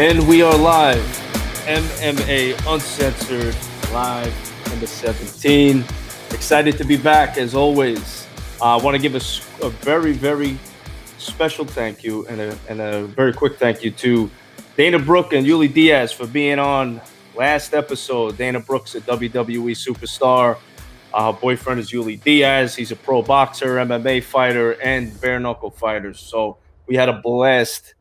And we are live, MMA Uncensored, live number 17. Excited to be back as always. I uh, want to give a, a, very, very special thank you and a, and a very quick thank you to Dana Brooke and Yuli Diaz for being on last episode. Dana Brooke's, a WWE superstar. Uh, boyfriend is Yuli Diaz. He's a pro boxer, MMA fighter, and bare knuckle fighter. So we had a blast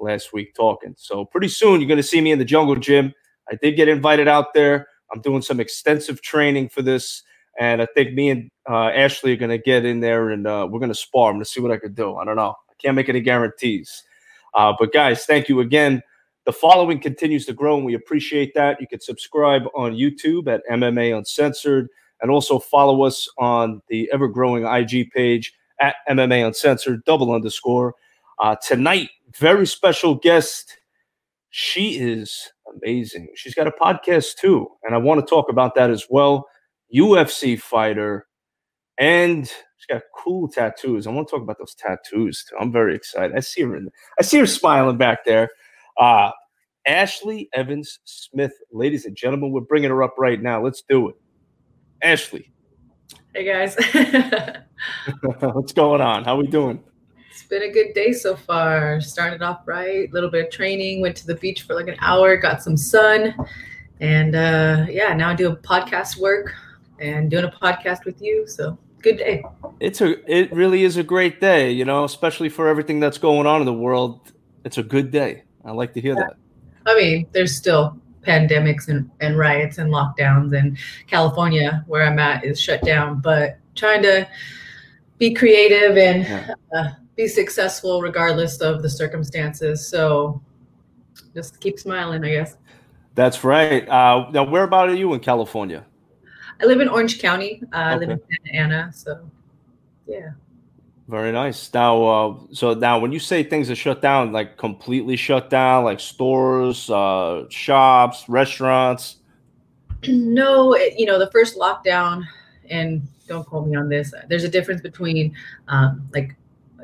last week talking. So pretty soon you're going to see me in the jungle gym. I did get invited out there. I'm doing some extensive training for this. And I think me and uh, Ashley are going to get in there and uh, we're going to spar. I'm going to see what I could do. I don't know. I can't make any guarantees. Uh, but guys, thank you again. The following continues to grow and we appreciate that. You can subscribe on YouTube at MMA Uncensored and also follow us on the ever growing IG page at MMA Uncensored, double underscore. Uh, tonight, very special guest. She is amazing. She's got a podcast too, and I want to talk about that as well. UFC fighter, and she's got cool tattoos. I want to talk about those tattoos too. I'm very excited. I see her. In, I see her smiling back there. Uh, Ashley Evans Smith, ladies and gentlemen, we're bringing her up right now. Let's do it. Ashley. Hey guys. What's going on? How we doing? It's been a good day so far. Started off right, a little bit of training, went to the beach for like an hour, got some sun, and uh, yeah, now I do podcast work and doing a podcast with you. So good day. It's a it really is a great day, you know, especially for everything that's going on in the world. It's a good day. I like to hear yeah. that. I mean, there's still pandemics and, and riots and lockdowns and California where I'm at is shut down, but trying to be creative and yeah. uh, be successful regardless of the circumstances. So just keep smiling, I guess. That's right. Uh, now, where about are you in California? I live in Orange County. Uh, okay. I live in Santa Ana. So, yeah. Very nice. Now, uh, so now when you say things are shut down, like completely shut down, like stores, uh, shops, restaurants. No, you know the first lockdown, and don't quote me on this. There's a difference between um, like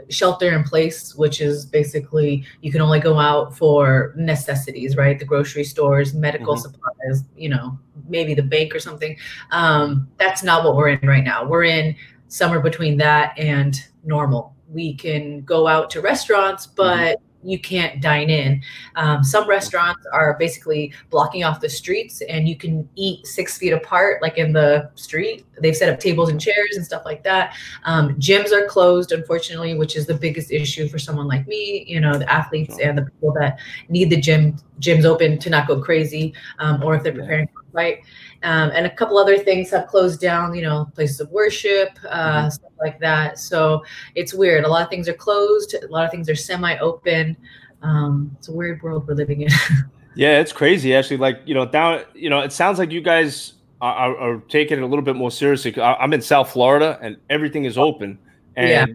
shelter in place, which is basically you can only go out for necessities, right? The grocery stores, medical mm-hmm. supplies, you know, maybe the bank or something. Um, that's not what we're in right now. We're in somewhere between that and normal. We can go out to restaurants, mm-hmm. but mm-hmm. You can't dine in. Um, some restaurants are basically blocking off the streets, and you can eat six feet apart, like in the street. They've set up tables and chairs and stuff like that. Um, gyms are closed, unfortunately, which is the biggest issue for someone like me. You know, the athletes and the people that need the gym gyms open to not go crazy, um, or if they're preparing for a fight. Um, and a couple other things have closed down, you know, places of worship, uh, mm-hmm. stuff like that. So it's weird. A lot of things are closed. A lot of things are semi-open. Um, it's a weird world we're living in. yeah, it's crazy. Actually, like you know, down. You know, it sounds like you guys are, are taking it a little bit more seriously. I'm in South Florida, and everything is open, and yeah.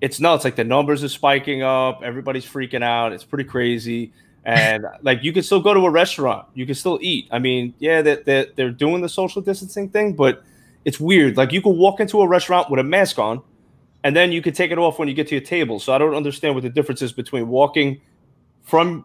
it's nuts. Like the numbers are spiking up. Everybody's freaking out. It's pretty crazy and like you can still go to a restaurant. You can still eat. I mean yeah that they're, they're doing the social distancing thing but it's weird. Like you can walk into a restaurant with a mask on and then you can take it off when you get to your table. So i don't understand what the difference is between walking from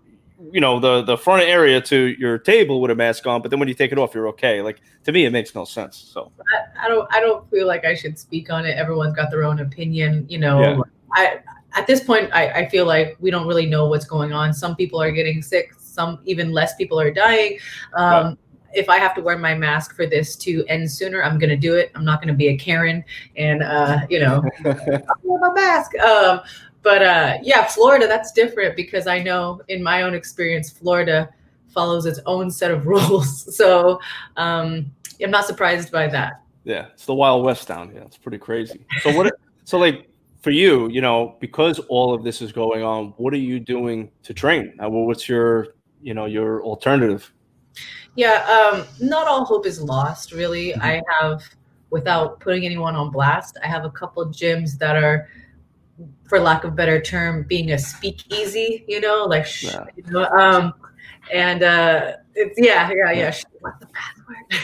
you know the the front area to your table with a mask on but then when you take it off you're okay. Like to me it makes no sense so. I, I don't i don't feel like i should speak on it. Everyone's got their own opinion you know. Yeah. i at this point, I, I feel like we don't really know what's going on. Some people are getting sick, some even less people are dying. Um, right if I have to wear my mask for this to end sooner, I'm going to do it. I'm not going to be a Karen and, uh, you know, I wear my mask. Um, but uh, yeah, Florida, that's different because I know in my own experience, Florida follows its own set of rules. So um, I'm not surprised by that. Yeah, it's the Wild West down here. It's pretty crazy. So what? so like for you, you know, because all of this is going on, what are you doing to train? Uh, what's your, you know, your alternative? Yeah, um, not all hope is lost. Really, mm-hmm. I have, without putting anyone on blast, I have a couple gyms that are, for lack of better term, being a speakeasy. You know, like, yeah. you know, um, and uh, it's yeah, yeah, yeah. What's the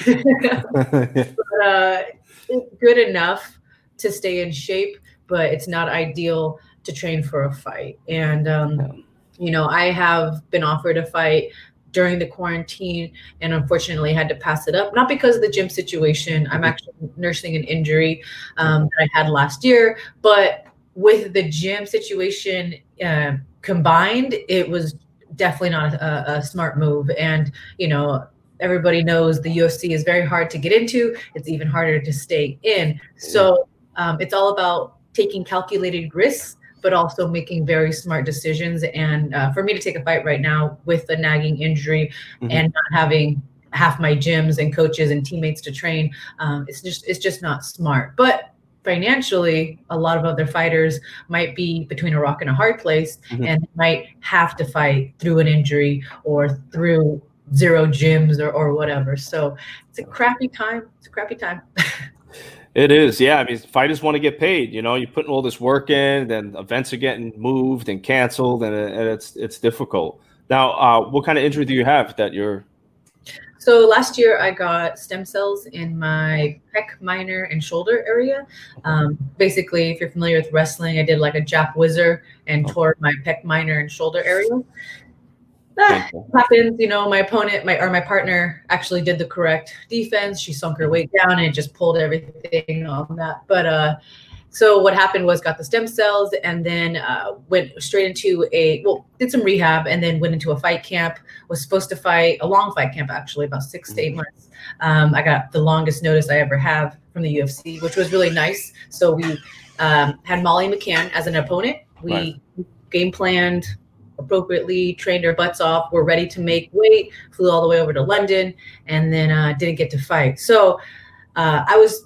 password? but uh, it's good enough to stay in shape but it's not ideal to train for a fight. And um, you know, I have been offered a fight during the quarantine and unfortunately had to pass it up not because of the gym situation. I'm actually nursing an injury um, that i had last year but with the gym situation uh, combined it was definitely not a, a smart move. And you know everybody knows the ufc is very hard to get into. It's even harder to stay in. So um, it's all about taking calculated risks but also making very smart decisions. And uh, for me to take a fight right now with a nagging injury mm-hmm. and not having half my gyms and coaches and teammates to train, um, it's just it's just not smart. But financially, a lot of other fighters might be between a rock and a hard place mm-hmm. and might have to fight through an injury or through zero gyms or, or whatever. So it's a crappy time. It's a crappy time. It is, yeah. I mean, fighters want to get paid. You know, you're putting all this work in, then events are getting moved and canceled, and, and it's it's difficult. Now, uh, what kind of injury do you have that you're? So last year I got stem cells in my pec minor and shoulder area. Um, basically, if you're familiar with wrestling, I did like a Jap whizzer and tore my pec minor and shoulder area happens. You know, my opponent, my or my partner actually did the correct defense. She sunk her weight down and just pulled everything on that. But uh, so what happened was got the stem cells and then uh, went straight into a well, did some rehab and then went into a fight camp. Was supposed to fight a long fight camp actually, about six to eight mm-hmm. months. Um, I got the longest notice I ever have from the UFC, which was really nice. So we um, had Molly McCann as an opponent. We right. game planned appropriately, trained our butts off, were ready to make weight, flew all the way over to London, and then uh, didn't get to fight. So uh, I was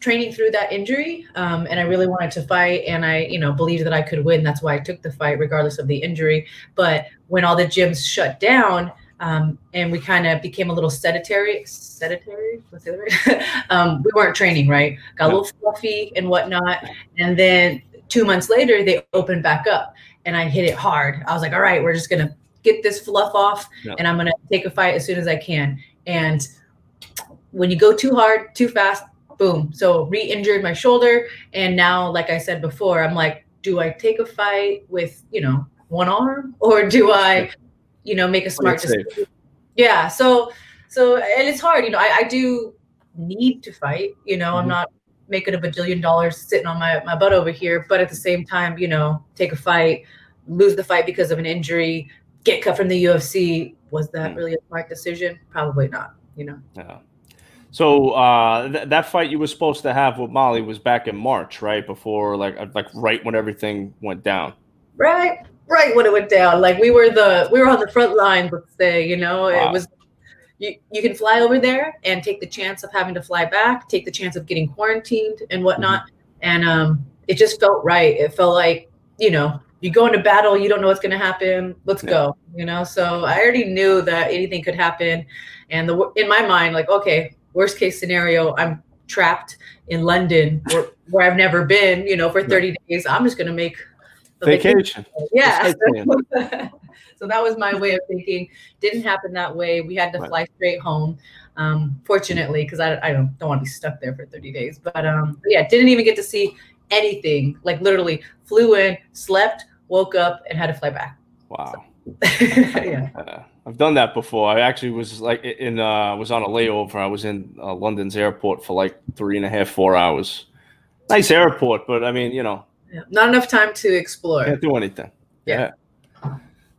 training through that injury, um, and I really wanted to fight, and I, you know, believed that I could win. That's why I took the fight, regardless of the injury. But when all the gyms shut down, um, and we kind of became a little sedentary. Sedentary, what's the other um, we weren't training, right? Got a little fluffy and whatnot, and then two months later they opened back up and I hit it hard. I was like, all right, we're just gonna get this fluff off yep. and I'm gonna take a fight as soon as I can. And when you go too hard, too fast, boom. So re-injured my shoulder. And now, like I said before, I'm like, do I take a fight with, you know, one arm or do I, you know, make a smart decision? Yeah. So so and it's hard, you know, I, I do need to fight, you know, mm-hmm. I'm not making a bajillion dollars sitting on my, my butt over here, but at the same time, you know, take a fight, lose the fight because of an injury, get cut from the UFC. Was that mm. really a smart decision? Probably not, you know. Yeah. So uh, th- that fight you were supposed to have with Molly was back in March, right? Before like uh, like right when everything went down. Right, right when it went down. Like we were the we were on the front line, let's say. You know, wow. it was you, you can fly over there and take the chance of having to fly back, take the chance of getting quarantined and whatnot. Mm-hmm. And um, it just felt right. It felt like, you know, you go into battle, you don't know what's going to happen. Let's yeah. go, you know? So I already knew that anything could happen. And the in my mind, like, okay, worst case scenario, I'm trapped in London where, where I've never been, you know, for 30 days. I'm just going to make vacation. vacation. Yeah. So that was my way of thinking. Didn't happen that way. We had to right. fly straight home. Um, fortunately, because I, I don't, don't want to be stuck there for 30 days. But um, yeah, didn't even get to see anything. Like literally flew in, slept, woke up, and had to fly back. Wow. So, yeah. Uh, I've done that before. I actually was like in uh was on a layover. I was in uh, London's airport for like three and a half, four hours. Nice airport, but I mean, you know, yeah. not enough time to explore. Can't do anything. yeah. yeah.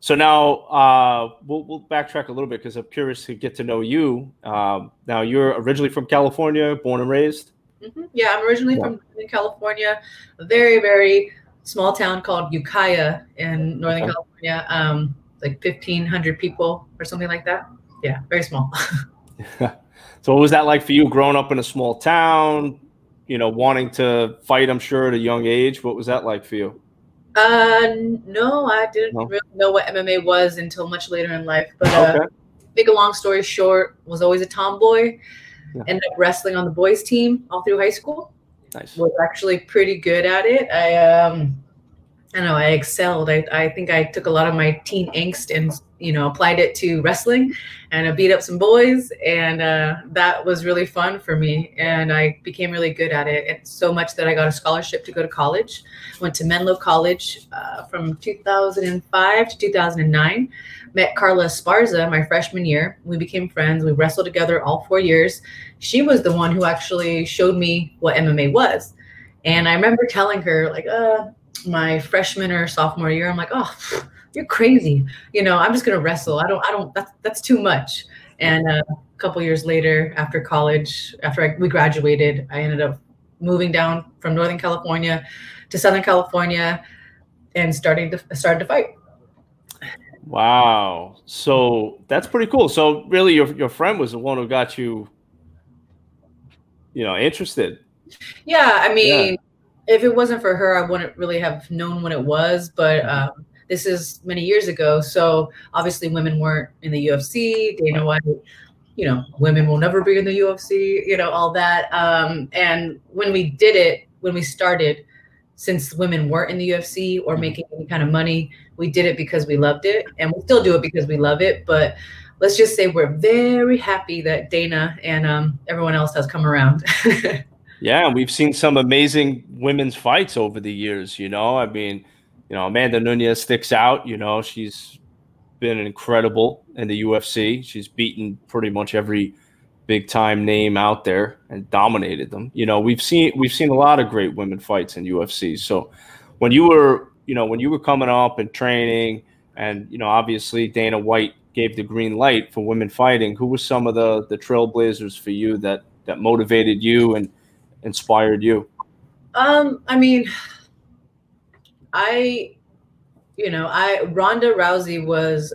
So now uh, we'll, we'll backtrack a little bit because I'm curious to get to know you. Um, now you're originally from California, born and raised. Mm-hmm. Yeah, I'm originally yeah. from California, a very very small town called Ukiah in Northern okay. California. Um, like 1,500 people or something like that. Yeah, very small. so what was that like for you, growing up in a small town? You know, wanting to fight. I'm sure at a young age. What was that like for you? Uh, no, I didn't no. really know what MMA was until much later in life. But uh, okay. make a long story short, was always a tomboy. Yeah. Ended up wrestling on the boys team all through high school. Nice. Was actually pretty good at it. I um, I know I excelled. I, I think I took a lot of my teen angst and you know applied it to wrestling, and I beat up some boys, and uh, that was really fun for me. And I became really good at it, and so much that I got a scholarship to go to college. Went to Menlo College uh, from 2005 to 2009. Met Carla Esparza my freshman year. We became friends. We wrestled together all four years. She was the one who actually showed me what MMA was. And I remember telling her, like, uh, my freshman or sophomore year, I'm like, oh, you're crazy. You know, I'm just gonna wrestle. I don't, I don't. That's that's too much. And uh, a couple years later, after college, after I, we graduated, I ended up moving down from Northern California to Southern California and starting to started to fight. Wow. So that's pretty cool. So really your your friend was the one who got you you know interested. Yeah, I mean yeah if it wasn't for her, I wouldn't really have known what it was. But mm-hmm. um, this is many years ago, so obviously women weren't in the UFC. Dana White, you know, women will never be in the UFC. You know, all that. Um, and when we did it, when we started, since women weren't in the UFC or mm-hmm. making any kind of money, we did it because we loved it, and we still do it because we love it. But let's just say we're very happy that Dana and um, everyone else has come around. Yeah, we've seen some amazing women's fights over the years. You know, I mean, you know, Amanda Nunes sticks out. You know, she's been incredible in the UFC. She's beaten pretty much every big time name out there and dominated them. You know, we've seen we've seen a lot of great women fights in UFC. So when you were, you know, when you were coming up and training and, you know, obviously Dana White gave the green light for women fighting, who were some of the the trailblazers for you that that motivated you and inspired you? Um, I mean, I, you know, I Ronda Rousey was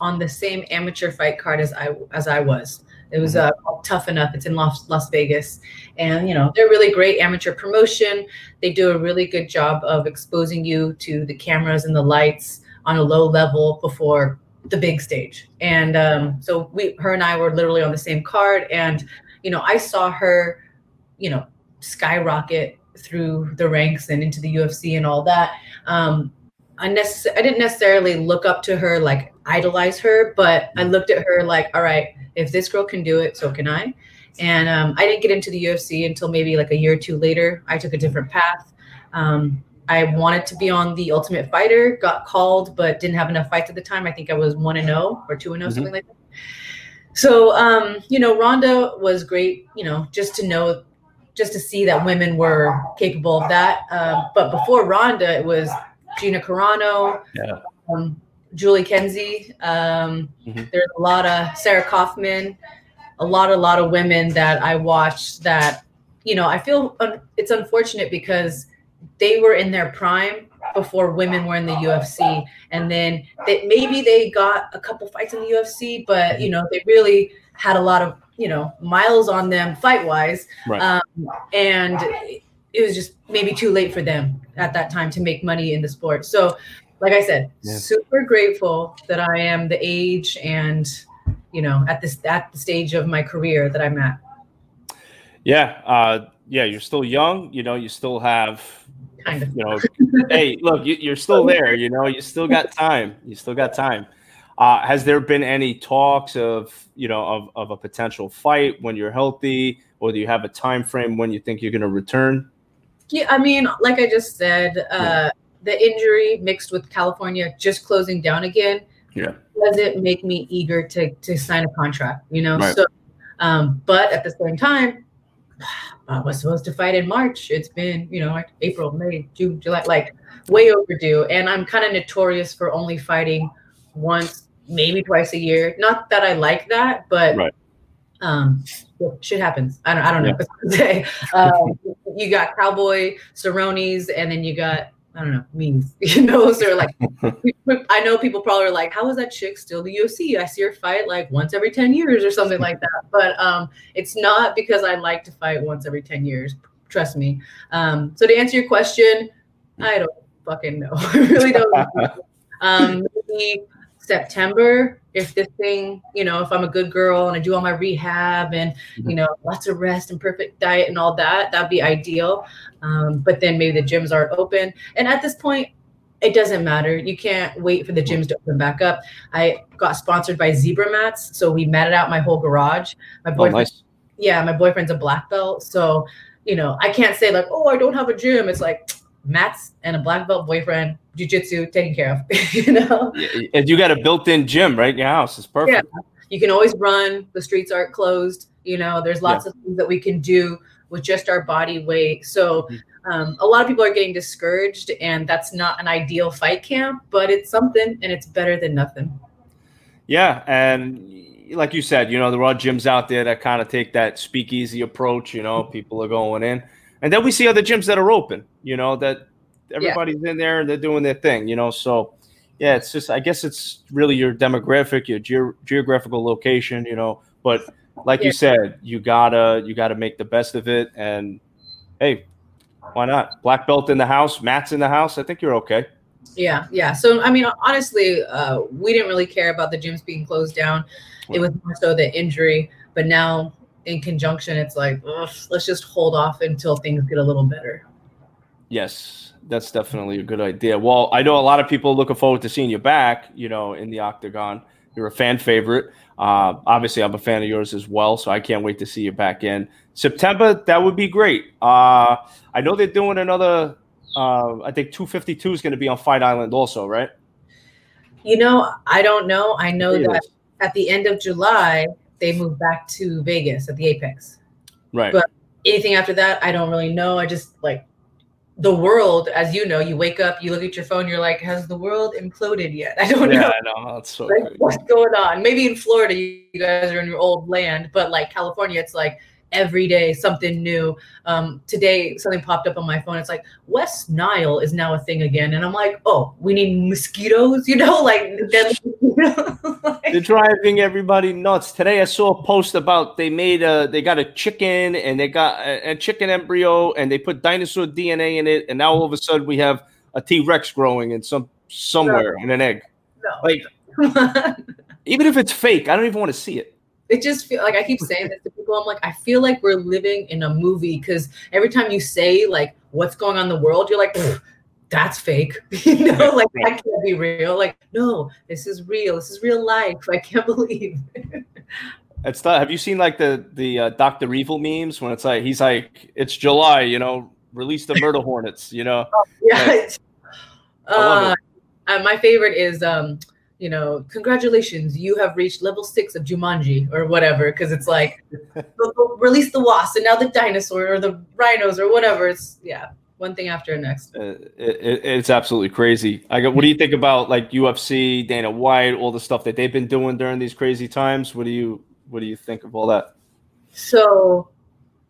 on the same amateur fight card as I as I was. It was uh, Tuff-N-Uff. It's in Las, Las Vegas, and you know they're really great amateur promotion. They do a really good job of exposing you to the cameras and the lights on a low level before the big stage. And um, so we, her and I, were literally on the same card. And you know, I saw her, you know, skyrocket through the ranks and into the UFC and all that. Um, I, necess- I didn't necessarily look up to her like idolize her, but I looked at her like, all right, if this girl can do it, so can I. And um, I didn't get into the UFC until maybe like a year or two later. I took a different path. Um, I wanted to be on the Ultimate Fighter, got called, but didn't have enough fights at the time. I think I was one and zero oh or two and zero, oh, mm-hmm. something like that. So, um, you know, Ronda was great. You know, just to know just to see that women were capable of that. Um, but before Ronda, it was Gina Carano, yeah. um, Julie Kedzie. Um, mm-hmm. There's a lot of Sarah Kaufman, a lot, a lot of women that I watched that, you know, I feel un- it's unfortunate because they were in their prime before women were in the UFC. And then they, maybe they got a couple fights in the UFC, but, you know, they really had a lot of you know miles on them fight wise right. um, and it was just maybe too late for them at that time to make money in the sport so like i said yeah. super grateful that i am the age and you know at this at the stage of my career that i'm at yeah uh yeah you're still young you know you still have kind of you know hey look you, you're still there you know you still got time you still got time uh, has there been any talks of you know of, of a potential fight when you're healthy, or do you have a time frame when you think you're going to return? Yeah, I mean, like I just said, uh, yeah. the injury mixed with California just closing down again. Yeah, does it make me eager to to sign a contract? You know, right. so um, but at the same time, I was supposed to fight in March. It's been you know like April, May, June, July, like way overdue, and I'm kind of notorious for only fighting once maybe twice a year. Not that I like that, but right. um, shit happens. I don't, I don't know yeah. um, you got cowboy Cerrone's, and then you got I don't know memes. You know, so like I know people probably are like, how is that chick still the UFC? I see her fight like once every ten years or something like that. But um, it's not because I like to fight once every ten years. Trust me. Um, so to answer your question, I don't fucking know. I really don't. um, maybe September, if this thing, you know, if I'm a good girl and I do all my rehab and, mm-hmm. you know, lots of rest and perfect diet and all that, that'd be ideal. Um, but then maybe the gyms aren't open. And at this point, it doesn't matter. You can't wait for the gyms to open back up. I got sponsored by Zebra Mats, so we matted out my whole garage. My Oh, nice. yeah, my boyfriend's a black belt, so you know I can't say like, oh, I don't have a gym. It's like mats and a black belt boyfriend, jujitsu taken care of. you know, And you got a built-in gym right in your house. It's perfect. Yeah. you can always run. The streets aren't closed. You know, there's lots of things that we can do with just our body weight. So Mhm. um, a lot of people are getting discouraged, and that's not an ideal fight camp, but it's something, and it's better than nothing. Yeah, and like you said, you know, there are gyms out there that kind of take that speakeasy approach. You know, people are going in, and then we see other gyms that are open. You know, that everybody's in there and they're doing their thing. You know, so yeah, it's just I guess it's really your demographic, your ge- geographical location. You know, but like Yeah. you said, you gotta you gotta make the best of it. And hey, why not? Black belt in the house, mats in the house. I think you're okay. Yeah, yeah. So I mean, honestly, uh, we didn't really care about the gyms being closed down. It was more so the injury, but now in conjunction, it's like ugh, let's just hold off until things get a little better. Yes, that's definitely a good idea. Well, I know a lot of people are looking forward to seeing you back, you know, in the octagon. You're a fan favorite. Uh, obviously, I'm a fan of yours as well, so I can't wait to see you back in September. That would be great. Uh, I know they're doing another. Uh, I think 252 is going to be on Fight Island, also, right? You know, I don't know. I know that at the end of July they moved back to Vegas at the Apex. Right. but- Anything after that, I don't really know. I just like the world, as you know, you wake up, you look at your phone, you're like, has the world imploded yet? I don't yeah, know. Yeah, I know. That's so like what's going on maybe in florida you, you guys are in your old land but like california it's like every day something new um today something popped up on my phone it's like west nile is now a thing again and i'm like oh we need mosquitoes you know like mosquitoes. They're driving everybody nuts. Today, I saw a post about they made a they got a chicken and they got a, a chicken embryo and they put dinosaur DNA in it, and now all of a sudden we have a T Rex growing in some somewhere in an egg. no. Like even if it's fake, I don't even want to see it. It just feel like I keep saying this to people. I'm like, I feel like we're living in a movie because every time you say like what's going on in the world, you're like, that's fake. you know, like that can't be real. Like, no, this is real. This is real life. I can't believe. It's not, have you seen like the the uh, Doctor Evil memes when it's like he's like it's July, you know, release the murder hornets, you know? Yeah. Right. I love Uh, uh, my favorite is um, you know, congratulations, you have reached level six of Jumanji or whatever, because it's like release the wasp and now the dinosaur or the rhinos or whatever. It's yeah, one thing after the next. Uh, it- it's absolutely crazy. I got. What do you think about like UFC, Dana White, all the stuff that they've been doing during these crazy times? What do you What do you think of all that? So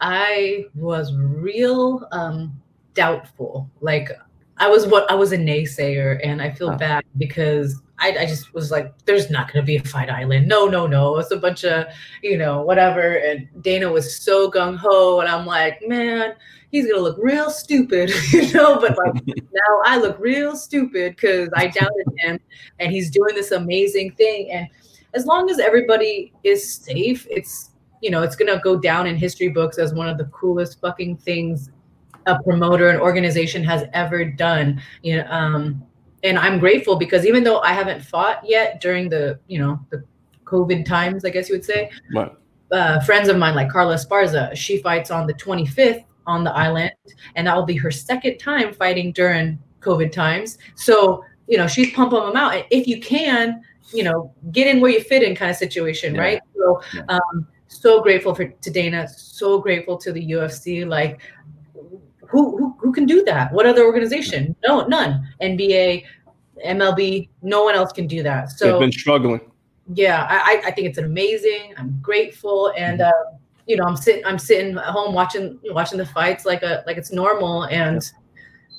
I was real um doubtful. Like I was what I was a naysayer and I feel Huh. bad because I, I just was like, there's not gonna be a fight island. No, no, no. It's a bunch of, you know, whatever. And Dana was so gung ho, and I'm like, man, he's gonna look real stupid, you know. But like now I look real stupid because I doubted him and he's doing this amazing thing. And as long as everybody is safe, it's you know, it's gonna go down in history books as one of the coolest fucking things a promoter, an organization has ever done. You know, um, and I'm grateful because even though I haven't fought yet during the, you know, the COVID times, I guess you would say, Right. uh, friends of mine like Carla Esparza, she fights on the 25th on the island, and that will be her second time fighting during COVID times. So, you know, she's pumping them out. And if you can, you know, get in where you fit in kind of situation, Yeah. right? So, Yeah. um, so grateful for to Dana, so grateful to the UFC. Like, who who, who can do that? What other organization? No, none. NBA, MLB, no one else can do that. So They've been struggling. yeah I, I- think it's amazing i'm grateful and uh, you know i'm sitting i'm sitting at home watching watching the fights like a like it's normal and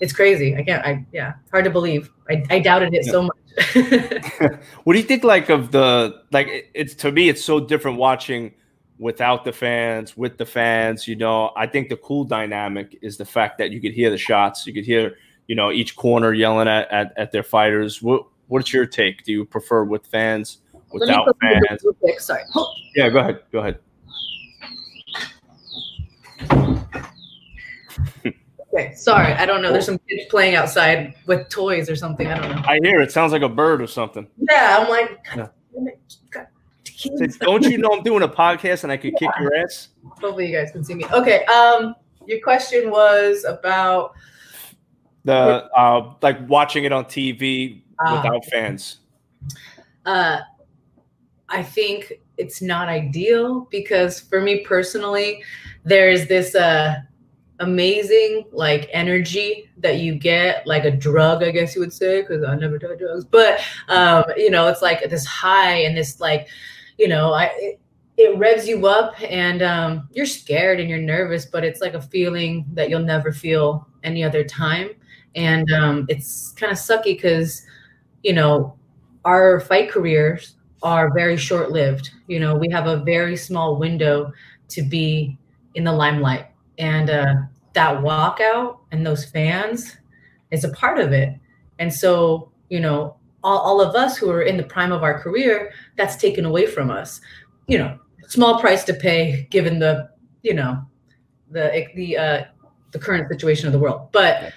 it's crazy i can't i yeah it's hard to believe i, I doubted it so much what do you think like of the like it- it's to me it's so different watching without the fans with the fans you know i think the cool dynamic is the fact that you could hear the shots you could hear you know each corner yelling at at, at their fighters what what's your take do you prefer with fans without fans sorry yeah go ahead go ahead Okay, sorry, I don't know. There's some kids playing outside with toys or something. I don't know. I hear it. Sounds like a bird or something. Yeah, I'm like, Yeah. Damn it, God, Say, kids. Don't you know I'm doing a podcast and I could kick your ass? Hopefully, you guys can see me. Okay. Um, your question was about The uh, like watching it on TV Ah. without fans. uh, I think it's not ideal because for me personally, there's this uh, amazing like energy that you get, like a drug, I guess you would say, because I never tried drugs. But um, you know, it's like this high and this like, you know, I. It, it revs you up and um, you're scared and you're nervous, but it's like a feeling that you'll never feel any other time. And um, it's kind of sucky because, you know, our fight careers are very short lived. You know, we have a very small window to be in the limelight. And uh, that walkout and those fans is a part of it. And so, you know, all, all of us who are in the prime of our career, that's taken away from us. You know, small price to pay given the, you know, the the uh, the current situation of the world. But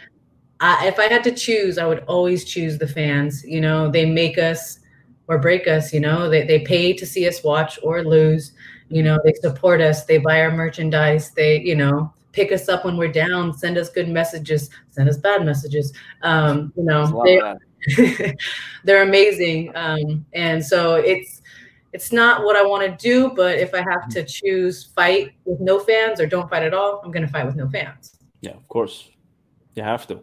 I, if I had to choose, I would always choose the fans. You know, they make us or break us. You know, they they pay to see us watch or lose. You know, they support us. They buy our merchandise. They, you know, pick us up when we're down. Send us good messages. Send us bad messages. Um, you know, they. they're amazing. Um, and so it's it's not what I want to do, but if I have to choose fight with no fans or don't fight at all, I'm gonna fight with no fans. Yeah, of course. You have to.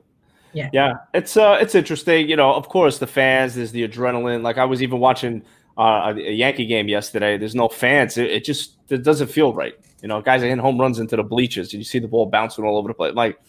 Yeah. Yeah. It's uh it's interesting. You know, of course the fans, there's the adrenaline. Like I was even watching uh, a Yankee game yesterday. There's no fans. It, it just it doesn't feel right. You know, guys are hitting home runs into the bleachers and you see the ball bouncing all over the place. Like,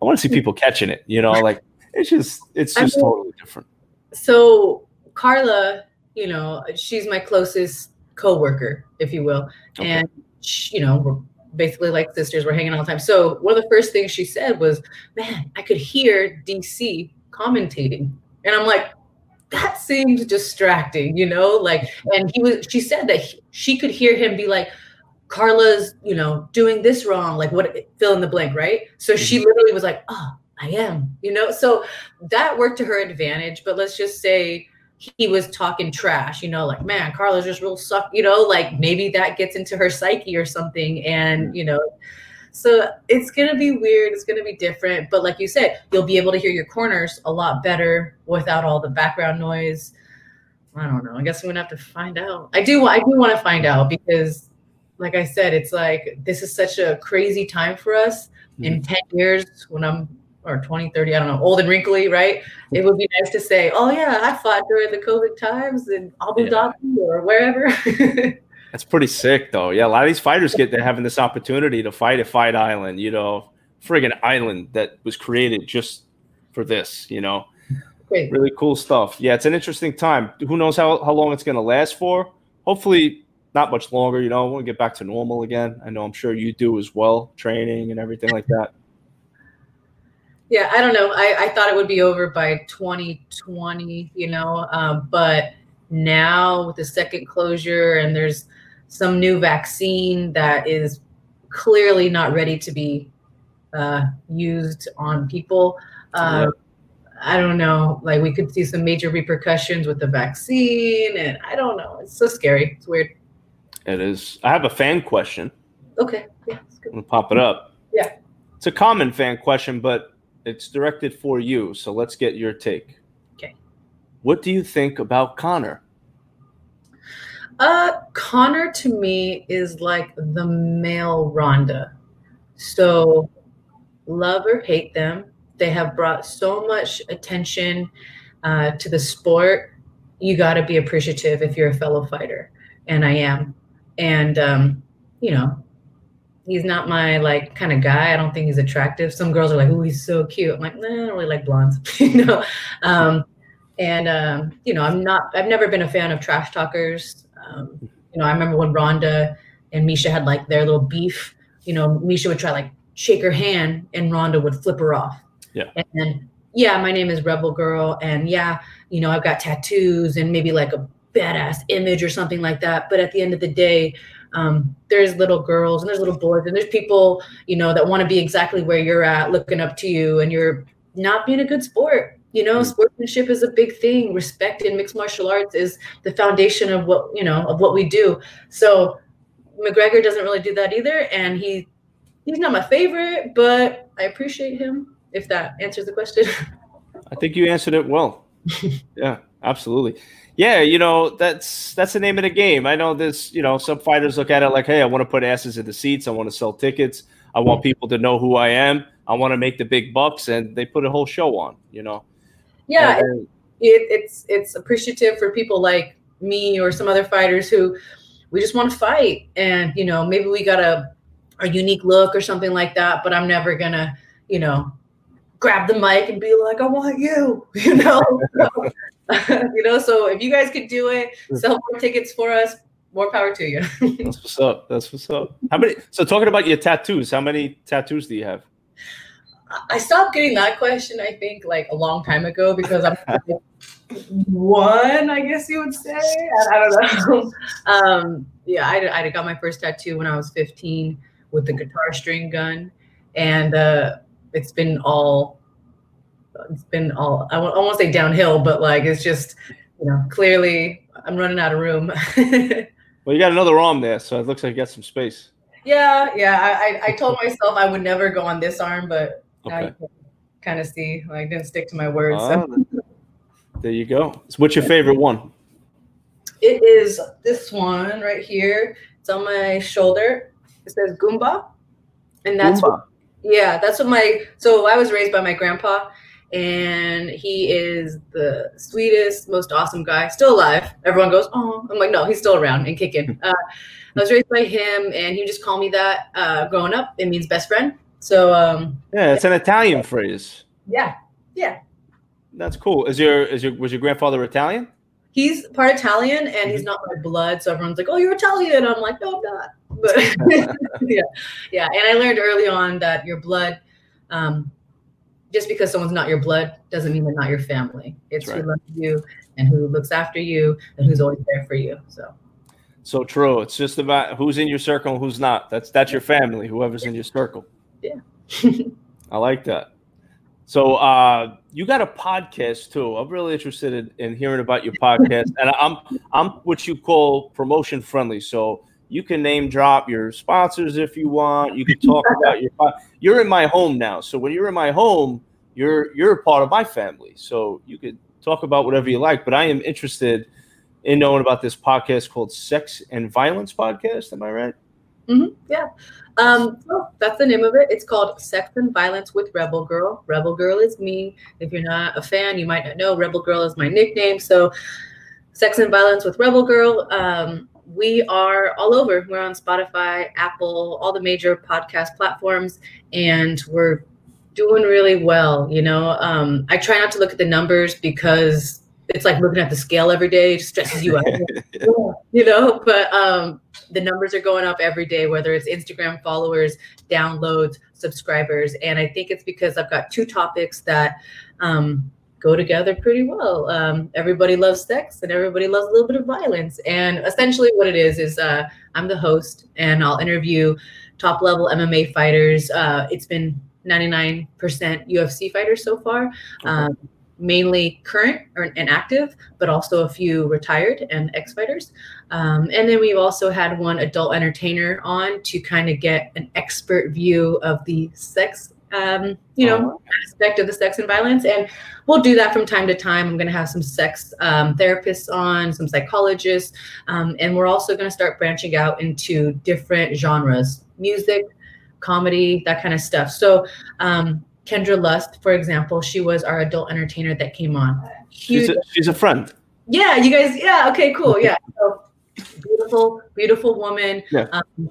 I want to see people catching it, you know, like it's just it's I just mean- totally different. So Carla, you know, she's my closest coworker, if you will, Okay. and she, you know, we're basically like sisters. We're hanging all the time. So one of the first things she said was, "Man, I could hear DC commentating," and I'm like. That seems distracting, you know. Like, and he was. She said that he, she could hear him be like, "Carla's, you know, doing this wrong." Like, what? Fill in the blank, right? So she mm-hmm. literally was like, "Oh, I am," you know. So that worked to her advantage. But let's just say he was talking trash, you know, like, man, Carla's just real suck, you know, like maybe that gets into her psyche or something. And, mm-hmm. you know, so it's going to be weird. It's going to be different. But like you said, you'll be able to hear your corners a lot better without all the background noise. I don't know. I guess I'm going to have to find out. I do, I do want to find out because, like I said, it's like this is such a crazy time for us. In mm-hmm. 10 years, when I'm or 20, 30, I don't know, old and wrinkly, right? It would be nice to say, oh, yeah, I fought during the COVID times in Abu Yeah. Dhabi or wherever. That's pretty sick, though. Yeah, a lot of these fighters get to having this opportunity to fight at Fight Island. You know, friggin' island that was created just for this. You know, Great. really cool stuff. Yeah, it's an interesting time. Who knows how how long it's going to last for? Hopefully, not much longer. You know, we'll get back to normal again. I know I'm sure you do as well, training and everything like that. Yeah, I don't know. I, I thought it would be over by 2020, you know, um, but now with the second closure and there's some new vaccine that is clearly not ready to be uh, used on people. Uh, I don't know. Like we could see some major repercussions with the vaccine, and I don't know. It's so scary. It's weird. It is. I have a fan question. Okay, yeah, it's good. I'm gonna pop it up. Yeah. It's a common fan question, but it's directed for you. So let's get your take. Okay. What do you think about Conor? Uh, Conor to me is like the male Ronda. So, love or hate them, they have brought so much attention uh, to the sport. You got to be appreciative if you're a fellow fighter, and I am. And um, you know, he's not my like kind of guy. I don't think he's attractive. Some girls are like, "Oh, he's so cute." I'm like, nah, I don't really like blondes, you know. Um, and um, you know, I'm not. I've never been a fan of trash talkers. Um, you know, I remember when Ronda and Miesha had like their little beef. You know, Miesha would try like shake her hand, and Ronda would flip her off. Yeah. And then, yeah, my name is Rebel Girl, and yeah, you know, I've got tattoos and maybe like a badass image or something like that. But at the end of the day, um, there's little girls and there's little boys and there's people, you know, that want to be exactly where you're at, looking up to you, and you're not being a good sport. You know, mm-hmm. sportsmanship is a big thing. Respect in mixed martial arts is the foundation of what you know of what we do. So McGregor doesn't really do that either, and he he's not my favorite, but I appreciate him. If that answers the question. I think you answered it well. yeah, absolutely. Yeah, you know that's that's the name of the game. I know this. You know, some fighters look at it like, "Hey, I want to put asses in the seats. I want to sell tickets. I want mm-hmm. people to know who I am. I want to make the big bucks," and they put a whole show on. You know. Yeah, and, it, it's it's appreciative for people like me or some other fighters who we just want to fight, and you know, maybe we got a a unique look or something like that. But I'm never gonna, you know, grab the mic and be like, "I want you," you know. you know, so if you guys could do it, sell more tickets for us, more power to you. That's what's up. That's what's up. How many? So talking about your tattoos, how many tattoos do you have? I stopped getting that question. I think like a long time ago because I'm one, I guess you would say. I, I don't know. um, yeah, I, I got my first tattoo when I was 15 with the guitar string gun, and uh, it's been all it's been all I won't, I won't say downhill, but like it's just you know clearly I'm running out of room. well, you got another arm there, so it looks like you got some space. Yeah, yeah. I, I, I told myself I would never go on this arm, but okay. now you can kind of see like didn't stick to my words. Uh, so. there you go. So what's your favorite one? It is this one right here. It's on my shoulder. It says Goomba, and that's Goomba. what. Yeah, that's what my. So I was raised by my grandpa, and he is the sweetest, most awesome guy, still alive. Everyone goes, "Oh," I'm like, "No, he's still around and kicking." Uh, I was raised by him, and he just called me that uh, growing up. It means best friend. So um, yeah, it's an Italian phrase. Yeah, yeah. That's cool. Is your is your was your grandfather Italian? He's part Italian, and he's mm-hmm. not my blood. So everyone's like, "Oh, you're Italian." I'm like, "No, I'm not." But yeah, yeah. And I learned early on that your blood. Um, just because someone's not your blood doesn't mean they're not your family. It's right. who loves you and who looks after you and who's always there for you. So so true. It's just about who's in your circle and who's not. That's that's your family, whoever's in your circle. Yeah. I like that. So uh, you got a podcast too. I'm really interested in, in hearing about your podcast, and I'm I'm what you call promotion friendly. So you can name drop your sponsors if you want. You can talk about your. You're in my home now, so when you're in my home, you're you're a part of my family. So you could talk about whatever you like. But I am interested in knowing about this podcast called Sex and Violence Podcast. Am I right? Mm-hmm. Yeah. Um, so that's the name of it. It's called Sex and Violence with Rebel Girl. Rebel Girl is me. If you're not a fan, you might not know Rebel Girl is my nickname. So, Sex and Violence with Rebel Girl. Um, we are all over. We're on Spotify, Apple, all the major podcast platforms, and we're doing really well. You know, um, I try not to look at the numbers because it's like looking at the scale every day. It stresses you out, you know. But um, the numbers are going up every day, whether it's Instagram followers, downloads, subscribers, and I think it's because I've got two topics that um, go together pretty well. Um, everybody loves sex and everybody loves a little bit of violence. And essentially, what it is is uh, I'm the host and I'll interview top level MMA fighters. Uh, it's been 99% UFC fighters so far. Um, mainly current and active, but also a few retired and ex fighters. Um, and then we've also had one adult entertainer on to kind of get an expert view of the sex um, you know, uh-huh. aspect of the sex and violence. And we'll do that from time to time. I'm going to have some sex um, therapists on, some psychologists, um, and we're also going to start branching out into different genres, music, comedy, that kind of stuff. So, um, Kendra Lust, for example, she was our adult entertainer that came on. She's a, she's a friend. Yeah, you guys. Yeah, okay, cool. Yeah, so, beautiful, beautiful woman. Yeah. Um,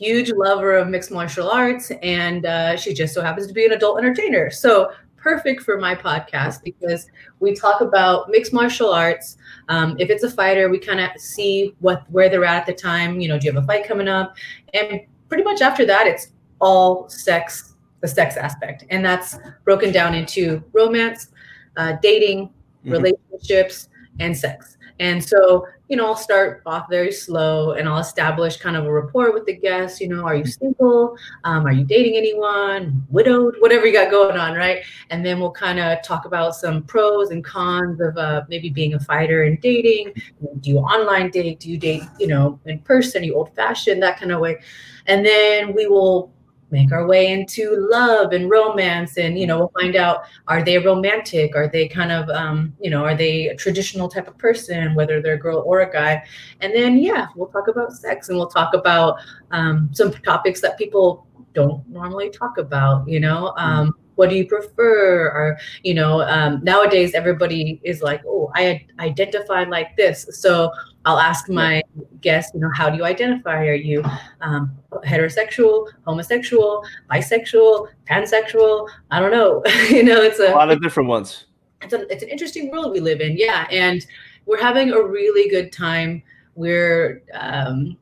huge lover of mixed martial arts, and uh, she just so happens to be an adult entertainer. So perfect for my podcast because we talk about mixed martial arts. Um, if it's a fighter, we kind of see what where they're at at the time. You know, do you have a fight coming up? And pretty much after that, it's all sex, the sex aspect, and that's broken down into romance, uh, dating, mm-hmm. relationships, and sex. And so, you know, I'll start off very slow and I'll establish kind of a rapport with the guests. You know, are you single? Um, are you dating anyone? Widowed? Whatever you got going on, right? And then we'll kind of talk about some pros and cons of uh, maybe being a fighter and dating. Do you online date? Do you date, you know, in person? Are you old fashioned? That kind of way. And then we will make our way into love and romance and you know we'll find out are they romantic? Are they kind of um, you know are they a traditional type of person whether they're a girl or a guy? And then yeah we'll talk about sex and we'll talk about um, some topics that people don't normally talk about you know? Um, what do you prefer? Or you know um, nowadays everybody is like oh i identify like this. So i'll ask my guests you know how do you identify? Are you um, heterosexual homosexual bisexual pansexual? I don't know. You know it's a, a lot of different ones. It's, a, it's an interesting world we live in yeah. And we're having a really good time. We're um,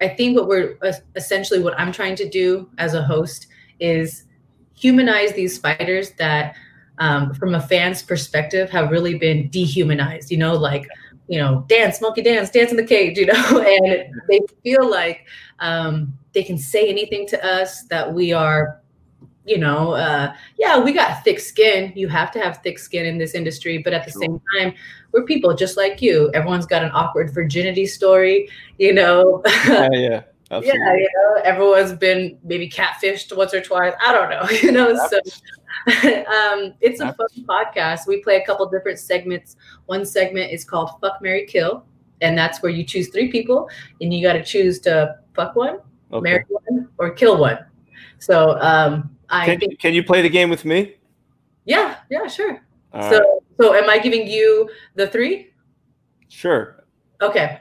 i think what we're essentially what i'm trying to do as a host is humanize these fighters that um, from a fan's perspective have really been dehumanized you know like you know dance monkey dance dance in the cage you know and they feel like um, they can say anything to us that we are you know uh, yeah we got thick skin you have to have thick skin in this industry but at the sure. same time we're people just like you everyone's got an awkward virginity story you know yeah, yeah. Absolutely. Yeah, you know, everyone's been maybe catfished once or twice. I don't know, you know. So um, it's a fun podcast. We play a couple different segments. One segment is called "Fuck Mary Kill," and that's where you choose three people, and you got to choose to fuck one, okay. marry one, or kill one. So um, I can, think, can you play the game with me? Yeah, yeah, sure. All so, right. so am I giving you the three? Sure. Okay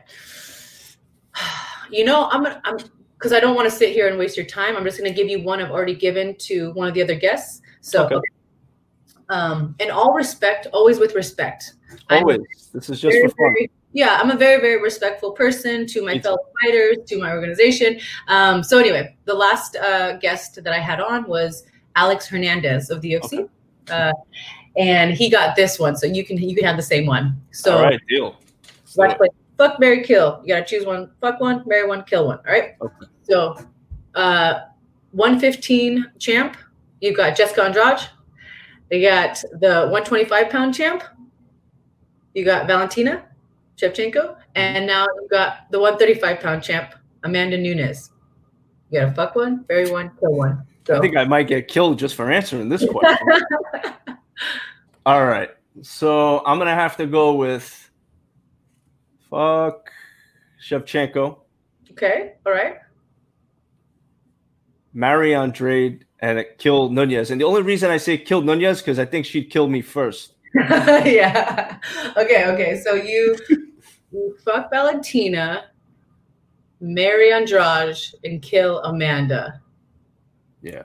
you know, I'm gonna, I'm because I don't want to sit here and waste your time. I'm just going to give you one I've already given to one of the other guests. So, okay. um, in all respect, always with respect. Always. I'm this is just very, for fun. Very, yeah, I'm a very, very respectful person to my fellow fighters, to my organization. Um, so anyway, the last uh, guest that I had on was Alex Hernandez of the UFC. Okay. Uh, and he got this one, so you can you can have the same one. So, all right, deal. Let's play fuck, marry, kill. You gotta choose one. Fuck one, marry one, kill one. All right. Okay. So, uh, 115 champ. You've got Jessica Andrade. You got the 125 pound champ. You got Valentina Shevchenko, and now you've got the 135 pound champ Amanda Nunes. You gotta fuck one, marry one, kill one. So. I think I might get killed just for answering this question. All right. So I'm gonna have to go with Fuck Shevchenko. Okay. All right. Marry Andrade and it killed Nunes. And the only reason I say kill Nunes because I think she'd kill me first. yeah. Okay. Okay. So you, you fuck Valentina, marry Andrade, and kill Amanda. Yeah.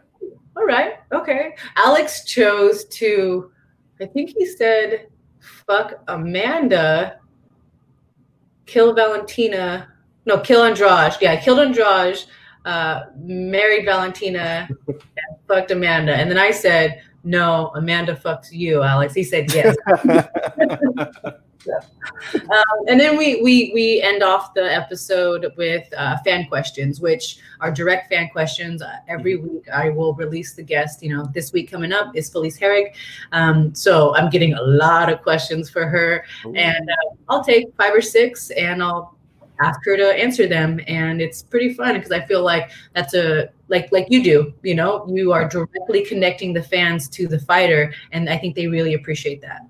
All right. Okay. Alex chose to, I think he said, fuck Amanda kill Valentina. No, kill Andrade. Yeah, I killed Andrade, uh, married Valentina, and fucked Amanda. And then I said, no, Amanda fucks you, Alex. He said yes. um, and then we we we end off the episode with uh, fan questions, which are direct fan questions. Uh, every mm-hmm. week, I will release the guest. You know, this week coming up is Felice Herrig, um, so I'm getting a lot of questions for her, Ooh. and uh, I'll take five or six, and I'll ask her to answer them and it's pretty fun because i feel like that's a like like you do you know you are directly connecting the fans to the fighter and i think they really appreciate that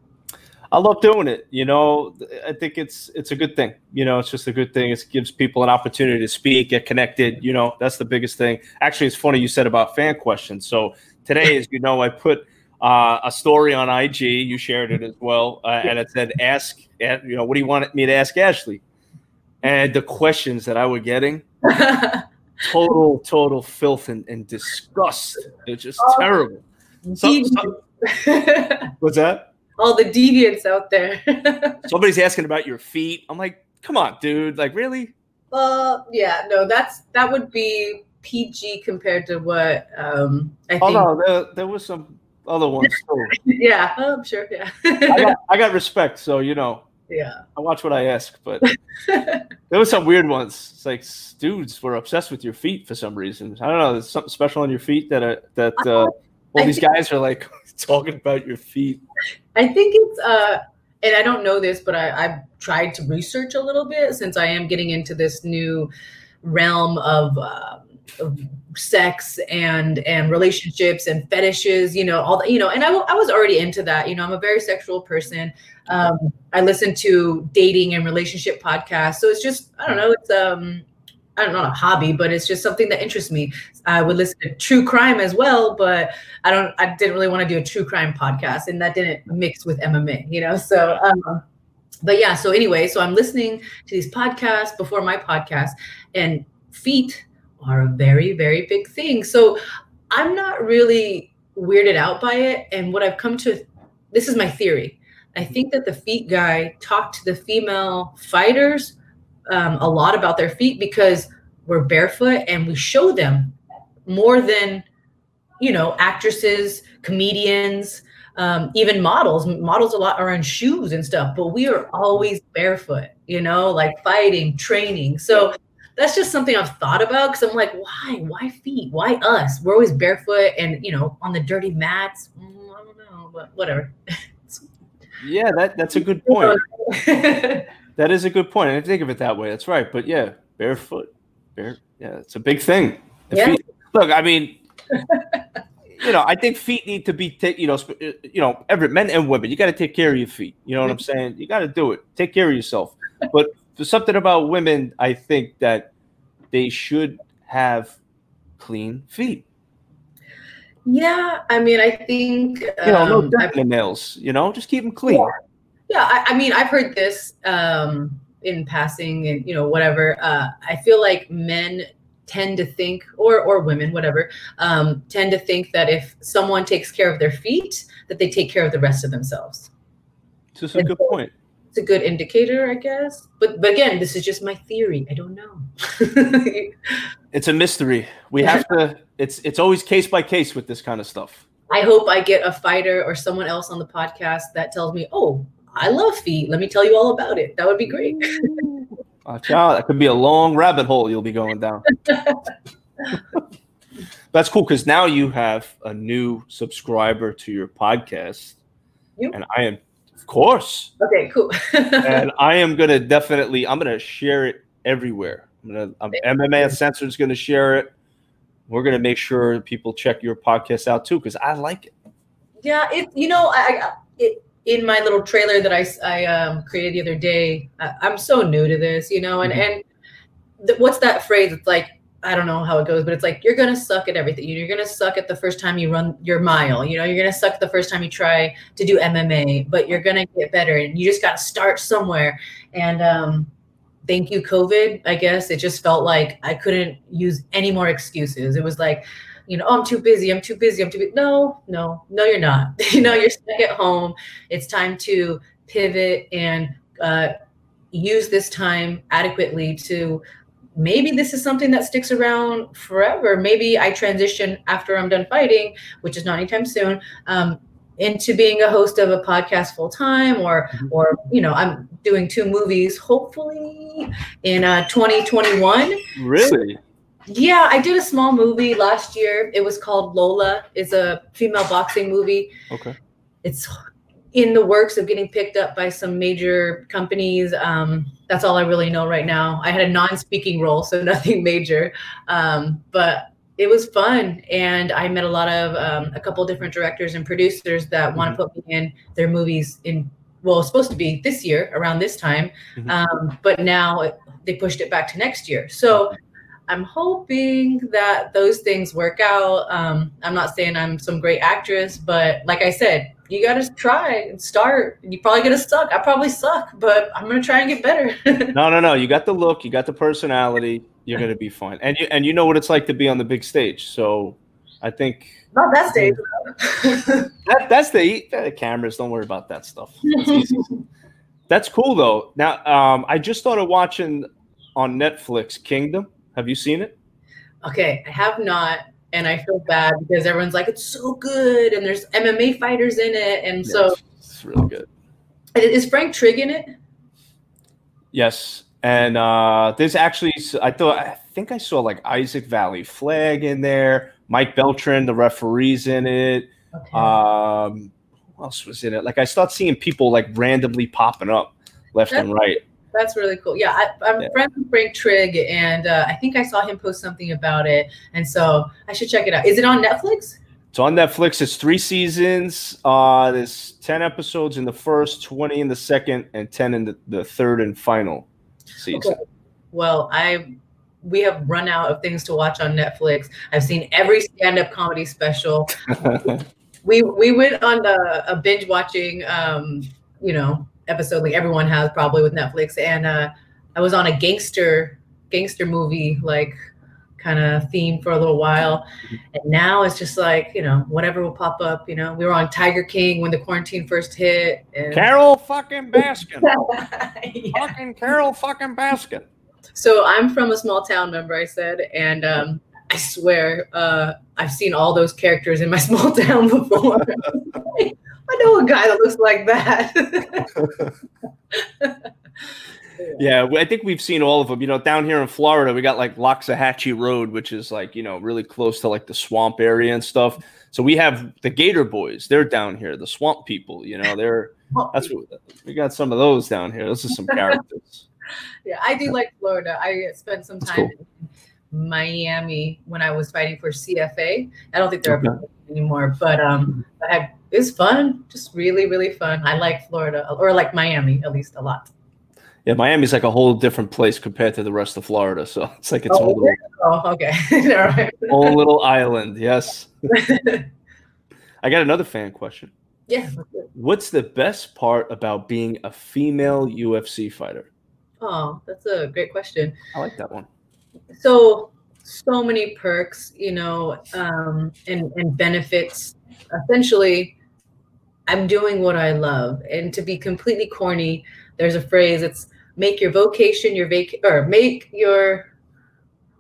I love doing it. You know, I think it's it's a good thing. You know, it's just a good thing. It gives people an opportunity to speak, get connected. You know, that's the biggest thing. Actually, it's funny you said about fan questions. So today, as you know, I put uh, a story on IG. You shared it as well, uh, and it said, "Ask, you know, what do you want me to ask Ashley?" And the questions that I were getting, total, total filth and, and disgust. It's just oh, terrible. So, so, what's that? all the deviants out there. Somebody's asking about your feet. I'm like, come on, dude. Like, really? Uh, yeah, no, that's that would be PG compared to what um I think. Oh no, there, there was some other ones too. yeah, oh, I'm sure. Yeah, I, got, I got respect, so you know. Yeah. I watch what I ask, but there were some weird ones. It's like dudes were obsessed with your feet for some reason. I don't know. There's something special on your feet that uh, that uh, all these guys are like talking about your feet. I think it's uh, and I don't know this, but I, I've tried to research a little bit since I am getting into this new realm of. Uh, of sex and and relationships and fetishes you know all that you know and I, I was already into that you know i'm a very sexual person um i listen to dating and relationship podcasts so it's just i don't know it's um I don't know, a hobby, but it's just something that interests me. I would listen to true crime as well, but I don't. I didn't really want to do a true crime podcast, and that didn't mix with MMA, you know. So, um, but yeah. So anyway, so I'm listening to these podcasts before my podcast, and feet are a very, very big thing. So I'm not really weirded out by it. And what I've come to, this is my theory. I think that the feet guy talked to the female fighters um, a lot about their feet because we're barefoot and we show them more than, you know, actresses, comedians, um, even models. Models a lot are in shoes and stuff, but we are always barefoot, you know, like fighting, training. So that's just something I've thought about because I'm like, why? Why feet? Why us? We're always barefoot and you know on the dirty mats. Mm, I don't know, but whatever. yeah, that that's a good point. that is a good point. I didn't think of it that way. That's right. But yeah, barefoot, bare. Yeah, it's a big thing. Yeah. Feet, look, I mean. you know, I think feet need to be, you know, sp- uh, you know, every men and women. You got to take care of your feet. You know what I'm saying? You got to do it. Take care of yourself. But there's something about women. I think that they should have clean feet. Yeah, I mean, I think you know, no um, nails. You know, just keep them clean. Yeah, yeah I, I, mean, I've heard this um, in passing, and you know, whatever. Uh, I feel like men tend to think, or or women, whatever, um, tend to think that if someone takes care of their feet, that they take care of the rest of themselves. This is a good point it's a good indicator, I guess. But but again, this is just my theory. I don't know. it's a mystery. We have to. It's it's always case by case with this kind of stuff. I hope I get a fighter or someone else on the podcast that tells me, "Oh, I love feet. Let me tell you all about it." That would be great. Watch out! That could be a long rabbit hole you'll be going down. That's cool because now you have a new subscriber to your podcast, you? and I am course. Okay, cool. and I am gonna definitely I'm gonna share it everywhere. I'm gonna I'm, MMA Uncensored is gonna share it. We're gonna make sure people check your podcast out too because I like it. Yeah, it you know I, it, in my little trailer that I I um, created the other day. I, am so new to this, you know, and mm-hmm. and th- what's that phrase? It's like I don't know how it goes, but it's like you're gonna suck at everything. You're gonna suck at the first time you run your mile. You know, you're gonna suck the first time you try to do MMA, but you're gonna get better, and you just gotta start somewhere. And um, thank you, COVID. I guess it just felt like I couldn't use any more excuses. It was like, you know, oh, I'm too busy. I'm too busy. I'm too busy. No, no, no, you're not. you know, you're stuck at home. It's time to pivot and uh, use this time adequately to maybe this is something that sticks around forever. Maybe I transition after I'm done fighting, which is not anytime soon, um, into being a host of a podcast full time, or mm-hmm. or you know, I'm doing two movies hopefully in uh, 2021. Really? Yeah, I did a small movie last year. It was called Lola. It's a female boxing movie. Okay. It's in the works of getting picked up by some major companies. Um, that's all I really know right now. I had a non-speaking role, so nothing major, um, but it was fun, and I met a lot of um, a couple different directors and producers that want to mm-hmm. put me in their movies. In well, supposed to be this year around this time, mm-hmm. Um, but now it, they pushed it back to next year. So. I'm hoping that those things work out. Um, I'm not saying I'm some great actress, but like I said, you got to try and start. You're probably gonna suck. I probably suck, but I'm gonna try and get better. no, no, no. You got the look. You got the personality. You're gonna be fine, and you and you know what it's like to be on the big stage. So, I think not that stage. that, that's the, the cameras. Don't worry about that stuff. That's, that's cool though. Now, um, I just started watching on Netflix Kingdom. Have you seen it? Okay, I have not and I feel bad because everyone's like, it's so good, and there's MMA fighters in it, and so it's really good. Is Frank Trigg in it? Yes, and uh, there's actually I thought I think I saw like Isaac Vallie-Flagg in there, Mike Beltran, the referees in it. Okay. Um, who else was in it? Like I start seeing people like randomly popping up left that's, and right. That's really cool. Yeah, I, am yeah. friends with Frank Trigg, and uh, I think I saw him post something about it, and so I should check it out. Is it on Netflix? It's on Netflix. It's three seasons. Uh, there's ten episodes in the first, twenty in the second, and ten in the, the third and final season. Okay. Well, I we have run out of things to watch on Netflix. I've seen every stand-up comedy special. we we went on a, a binge watching, um, you know, episode like everyone has probably with Netflix, and uh, I was on a gangster gangster movie like kind of theme for a little while, and now it's just like you know whatever will pop up. You know, we were on Tiger King when the quarantine first hit. And... Carole fucking Baskin. yeah. Fucking Carole fucking Baskin. So I'm from a small town, remember I said, and um, I swear uh, I've seen all those characters in my small town before. I know a guy that looks like that. yeah, I think we've seen all of them. You know, down here in Florida, we got like Loxahatchee Road, which is like you know really close to like the swamp area and stuff. So we have the Gator Boys. They're down here. The swamp people. You know, they're that's what we got. Some of those down here. Those are some characters yeah, I do like Florida. I spent some time cool. in Miami when I was fighting for CFA. I don't think they're okay. anymore, but um, I had it was fun, just really, really fun. I like Florida or like Miami at least a lot. Yeah, Miami's like a whole different place compared to the rest of Florida. So it's like it's oh, little, oh okay, whole little island. Yes. I got another fan question. Yeah. What's the best part about being a female UFC fighter? Oh, that's a great question. I like that one. So, so many perks, you know, um, and and benefits. Essentially, I'm doing what I love, and to be completely corny, there's a phrase. It's make your vocation your vac or make your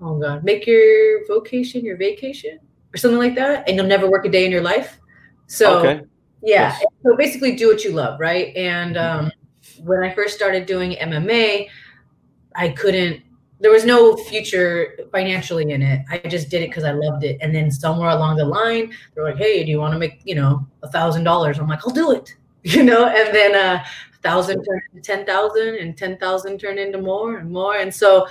oh god, make your vocation your vacation or something like that, and you'll never work a day in your life. So. Okay. Yeah. Yes. So basically do what you love, right? And um, when I first started doing MMA, I couldn't there was no future financially in it. I just did it because I loved it. And then somewhere along the line, they're like, "Hey, do you want to make you know a thousand dollars?" I'm like, "I'll do it," you know. And then a uh, thousand turned into ten thousand, and ten thousand turned into more and more. And so,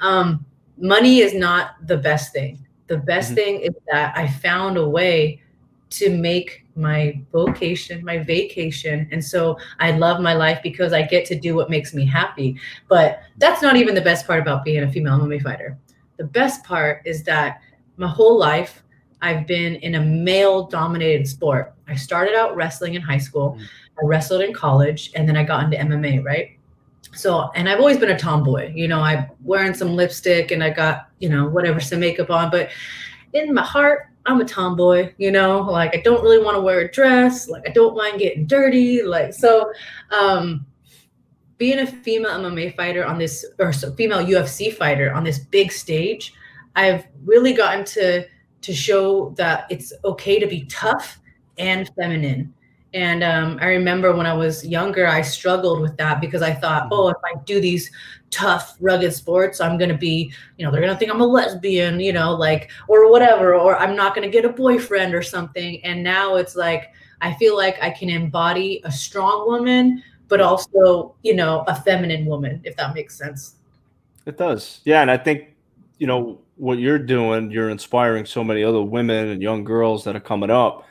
um, money is not the best thing. The best mm-hmm. thing is that I found a way to make my vocation, my vacation. And so I love my life because I get to do what makes me happy. But that's not even the best part about being a female MMA fighter. The best part is that my whole life I've been in a male dominated sport. I started out wrestling in high school, mm. I wrestled in college, and then I got into MMA, right? So, and I've always been a tomboy. You know, I'm wearing some lipstick and I got, you know, whatever, some makeup on. But in my heart, I'm a tomboy, you know, like I don't really want to wear a dress, like I don't mind getting dirty, like so um being a female MMA fighter on this or female UFC fighter on this big stage, I've really gotten to to show that it's okay to be tough and feminine. And um, I remember when I was younger, I struggled with that because I thought, mm-hmm. oh, if I do these tough, rugged sports, I'm going to be, you know, they're going to think I'm a lesbian, you know, like, or whatever, or I'm not going to get a boyfriend or something. And now it's like, I feel like I can embody a strong woman, but also, you know, a feminine woman, if that makes sense. It does. Yeah. And I think, you know, what you're doing, you're inspiring so many other women and young girls that are coming up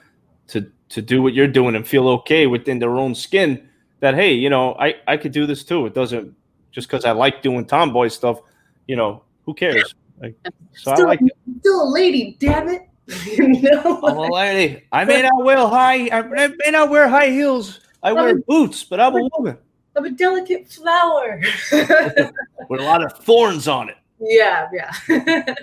to to do what you're doing and feel okay within their own skin that hey you know i i could do this too it doesn't just because I like doing tomboy stuff, you know, who cares? Like, so still, I like it. Still a lady, damn it. you know? I'm a lady. I may not wear high. I may not wear high heels. I I'm wear a, boots, but I'm a woman. I'm a delicate flower with a lot of thorns on it. Yeah, yeah,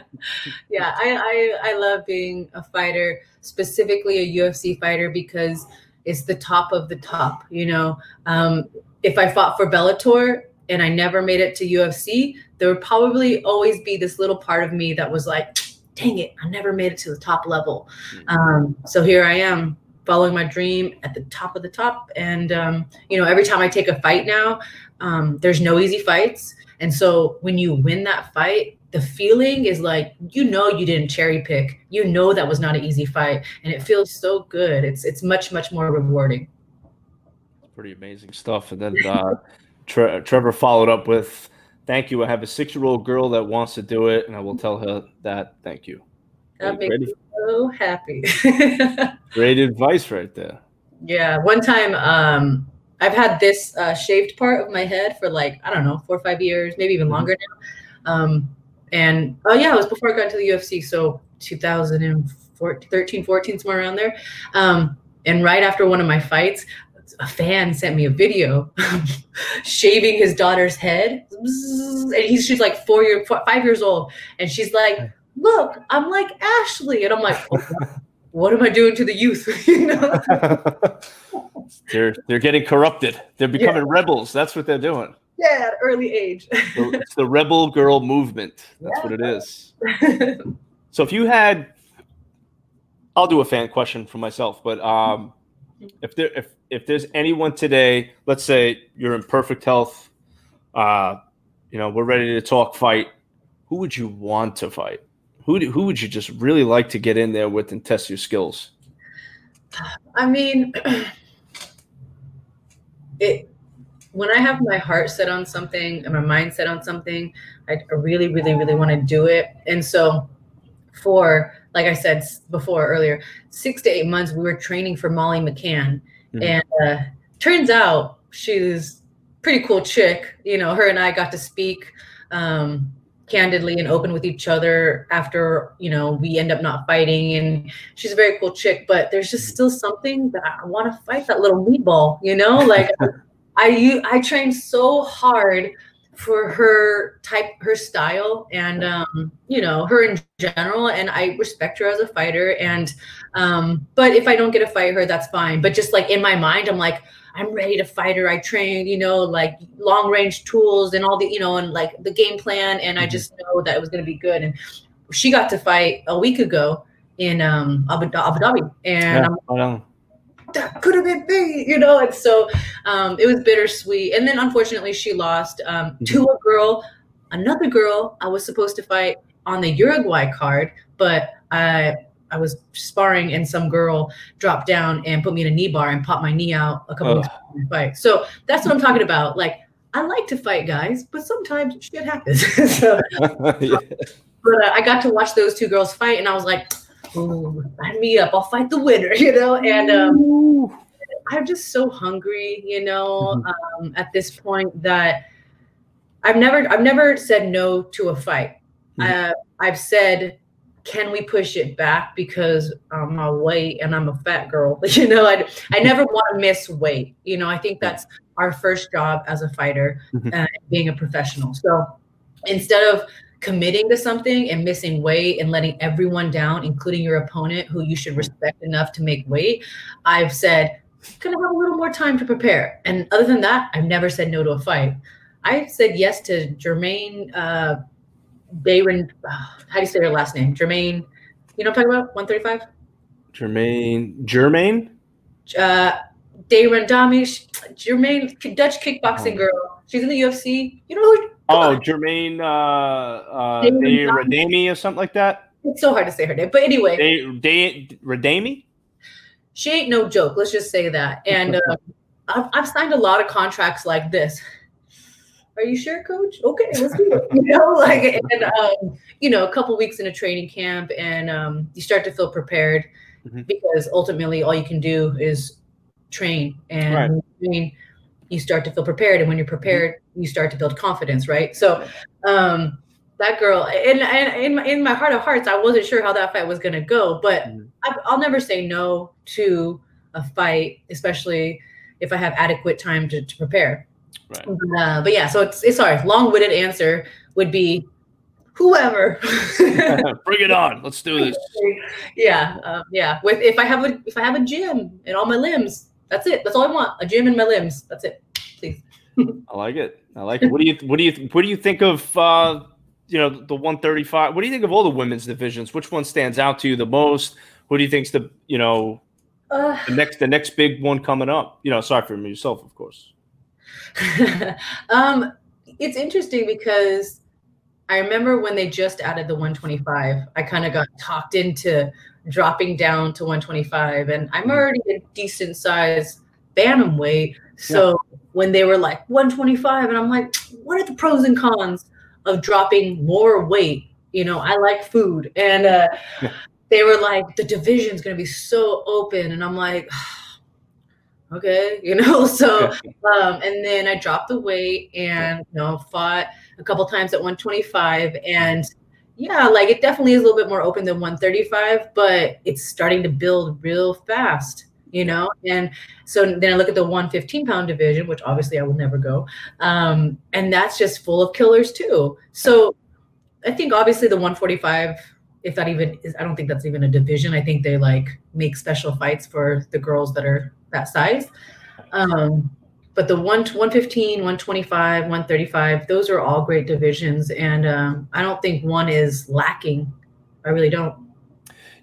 yeah. I, I I love being a fighter, specifically a UFC fighter, because it's the top of the top. You know, um, if I fought for Bellator, and I never made it to UFC, there would probably always be this little part of me that was like, dang it, I never made it to the top level. Mm-hmm. Um, so here I am following my dream at the top of the top. And um, you know, every time I take a fight now, um, there's no easy fights. And so when you win that fight, the feeling is like you know you didn't cherry pick. You know that was not an easy fight, and it feels so good. It's it's much much more rewarding. Pretty amazing stuff. And then uh, Tre- Trevor followed up with, "Thank you. I have a six-year-old girl that wants to do it, and I will tell her that. Thank you." That makes me so happy. Great advice right there. Yeah. One time, um, I've had this uh, shaved part of my head for like I don't know four or five years, maybe even mm-hmm. longer now. Um, and oh yeah, it was before I got into the UFC, so 2013, 14, somewhere around there. Um, and right after one of my fights, a fan sent me a video shaving his daughter's head, and he's she's like four year, four, five years old, and she's like, "Look, I'm like Ashley," and I'm like. what am I doing to the youth? you know? they're they're getting corrupted. They're becoming yeah. rebels. That's what they're doing. Yeah, at early age. it's the rebel girl movement. That's yeah. what it is. so if you had, I'll do a fan question for myself, but um, if there if if there's anyone today, let's say you're in perfect health, uh, you know, we're ready to talk fight. Who would you want to fight? Who do, who would you just really like to get in there with and test your skills? I mean, it when I have my heart set on something and my mind set on something, I really, really, really want to do it. And so, for like I said before earlier, six to eight months, we were training for Molly McCann, mm-hmm. and uh, turns out she's pretty cool chick. You know, her and I got to speak. Um, candidly and open with each other after you know we end up not fighting. And she's a very cool chick but there's just mm-hmm. still something that i want to fight that little meatball you know? Like i i trained so hard for her type her style and um you know her in general and i respect her as a fighter. And um but if i don't get to fight her that's fine. But just like in my mind i'm like I'm ready to fight her. I trained, you know, like long range tools and all the, you know, and like the game plan. And I mm-hmm. just know that it was going to be good. And she got to fight a week ago in um, Abu, Abu Dhabi. And yeah, that could have been me, you know? And so um, it was bittersweet. And then unfortunately, she lost um, mm-hmm. to a girl, another girl I was supposed to fight on the Uruguay card, but I I was sparring and some girl dropped down and put me in a knee bar and popped my knee out a couple oh. before fight. So that's what I'm talking about. Like I like to fight guys, but sometimes shit happens. so, yeah. But uh, I got to watch those two girls fight, and I was like, "Ooh, sign me up! I'll fight the winner," you know. And um, I'm just so hungry, you know, mm-hmm. um, at this point that I've never I've never said no to a fight. Mm-hmm. Uh, I've said can we push it back because I'm my weight and I'm a fat girl? You know, I, I never want to miss weight. You know, I think that's our first job as a fighter, mm-hmm. uh, being a professional. So instead of committing to something and missing weight and letting everyone down, including your opponent who you should respect enough to make weight, I've said, can I have a little more time to prepare? And other than that, I've never said no to a fight. I said yes to Germaine uh, Bayron, how do you say her last name? Germaine. You know what I'm talking about? 135? Germaine. Germaine? Uh, Dayron Dami. Germaine, Dutch kickboxing oh. girl. She's in the UFC. You know who? Oh, Germaine uh, uh, Radami or something like that? It's so hard to say her name. But anyway. Day, Radami? She ain't no joke. Let's just say that. And uh, I've, I've signed a lot of contracts like this are you sure, coach? Okay, let's do it. You know, like, and, um, you know, a couple weeks in a training camp and um, you start to feel prepared mm-hmm. because ultimately all you can do is train and right. train, you start to feel prepared. And when you're prepared, mm-hmm. you start to build confidence, right? So, um, that girl, and, and in, my, in my heart of hearts, I wasn't sure how that fight was going to go, but mm-hmm. I, I'll never say no to a fight, especially if I have adequate time to, to prepare. Right. Uh, but yeah, so it's, it's sorry, long-winded answer would be whoever. Bring it on. Let's do this. Yeah, um, yeah. With if I have a if I have a gym in all my limbs, that's it. That's all I want. A gym in my limbs. That's it. Please. I like it. I like it. What do you what do you what do you think of uh, you know the 135? What do you think of all the women's divisions? Which one stands out to you the most? Who do you think's the you know Uh, the next, the next big one coming up. You know, aside from yourself, of course. um, it's interesting because I remember when they just added the 125. I kind of got talked into dropping down to 125, and I'm mm-hmm. already a decent size bantamweight. So yeah. when they were like 125, and I'm like, what are the pros and cons of dropping more weight? You know, I like food, and uh, yeah. they were like, the division's gonna be so open, and I'm like. okay you know so um and then i dropped the weight and you know fought a couple times at 125 and yeah like it definitely is a little bit more open than 135 but it's starting to build real fast you know and so then i look at the 115 pound division which obviously i will never go um, and that's just full of killers too. So i think obviously the 145 if that even is i don't think that's even a division. I think they like make special fights for the girls that are that size. Um, but the one 115 125 135 those are all great divisions. And um, i don't think one is lacking. I really don't.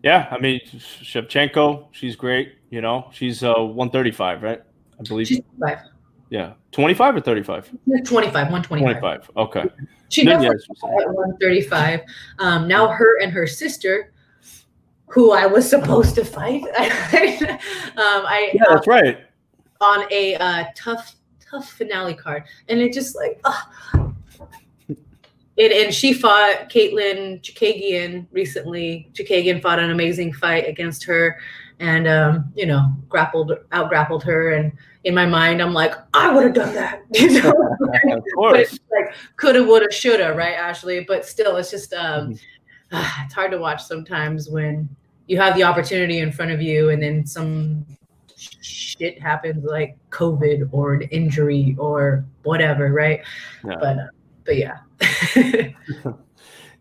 Yeah i mean shevchenko she's great you know? She's uh 135 right? I believe. She's 25. yeah. 25 or 35 25 125 25 okay. She never at 135 um, now her and her sister who i was supposed to fight um, i yeah that's right on a uh, tough, tough finale card, and it just like, uh, it, and she fought Caitlin Chookagian recently. Chookagian fought an amazing fight against her, and um, you know, grappled, out grappled her. And in my mind, I'm like, I would have done that, you know. of course. like coulda, woulda, shoulda, right, Ashley? But still, it's just um, mm-hmm. it's hard to watch sometimes when you have the opportunity in front of you, and then some shit happens like COVID or an injury or whatever, right? Yeah. But uh, but yeah.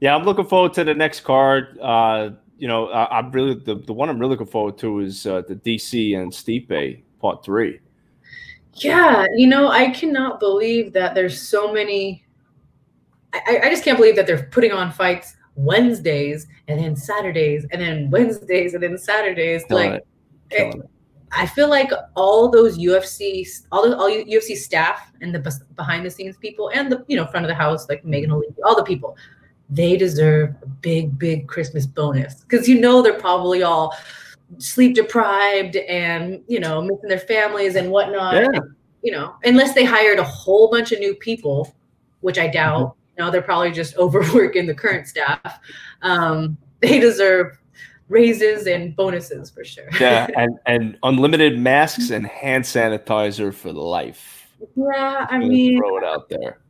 yeah, I'm looking forward to the next card. Uh, you know, I, am really the, the one I'm really looking forward to is uh, the DC and Stipe part three. Yeah, you know, I cannot believe that there's so many. I, I just can't believe that they're putting on fights Wednesdays and then Saturdays and then Wednesdays and then Saturdays. Killing like, it. It, I feel like all those UFC, all the all UFC staff and the behind the scenes people and the you know front of the house like Megan Olivi, all the people, they deserve a big big Christmas bonus because you know they're probably all sleep deprived and you know missing their families and whatnot. Yeah. And, you know, unless they hired a whole bunch of new people, which I doubt. Mm-hmm. Know, they're probably just overworking the current staff. Um, they deserve raises and bonuses for sure. yeah, and and unlimited masks and hand sanitizer for life. Yeah, I mean, throw it out there.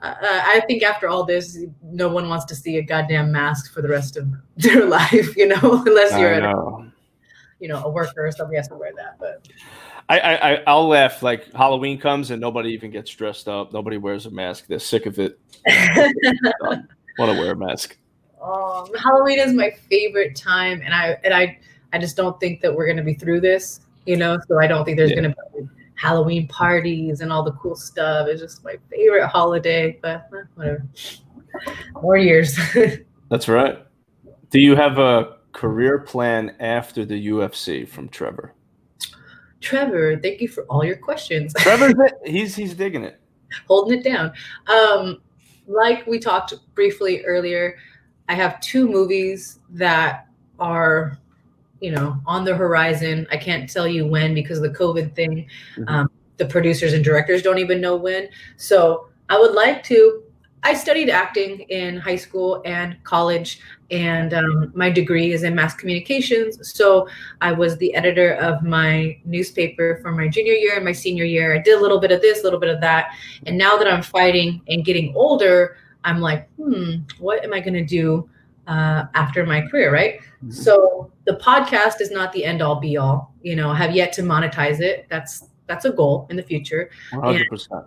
Uh, I think after all this, no one wants to see a goddamn mask for the rest of their life, you know, unless you're a, you know, a worker or somebody has to wear that. But I, I I'll laugh like Halloween comes and nobody even gets dressed up. Nobody wears a mask. They're sick of it. Want to wear a mask. Um, Halloween is my favorite time, and I and I I just don't think that we're gonna be through this, you know. So I don't think there's yeah. gonna be Halloween parties and all the cool stuff. It's just my favorite holiday, but eh, whatever. More years. That's right. Do you have a career plan after the UFC from Trevor? Trevor, thank you for all your questions. Trevor, he's he's digging it, holding it down. Um, like we talked briefly earlier, I have two movies that are, you know, on the horizon. I can't tell you when because of the COVID thing. Mm-hmm. Um, the producers and directors don't even know when. So I would like to. I studied acting in high school and college, and um, my degree is in mass communications. So I was the editor of my newspaper for my junior year and my senior year. I did a little bit of this, a little bit of that. And now that I'm fighting and getting older, I'm like, hmm, what am I going to do uh, after my career, right? Mm-hmm. So the podcast is not the end all be all. You know, I have yet to monetize it. That's that's a goal in the future. 100%.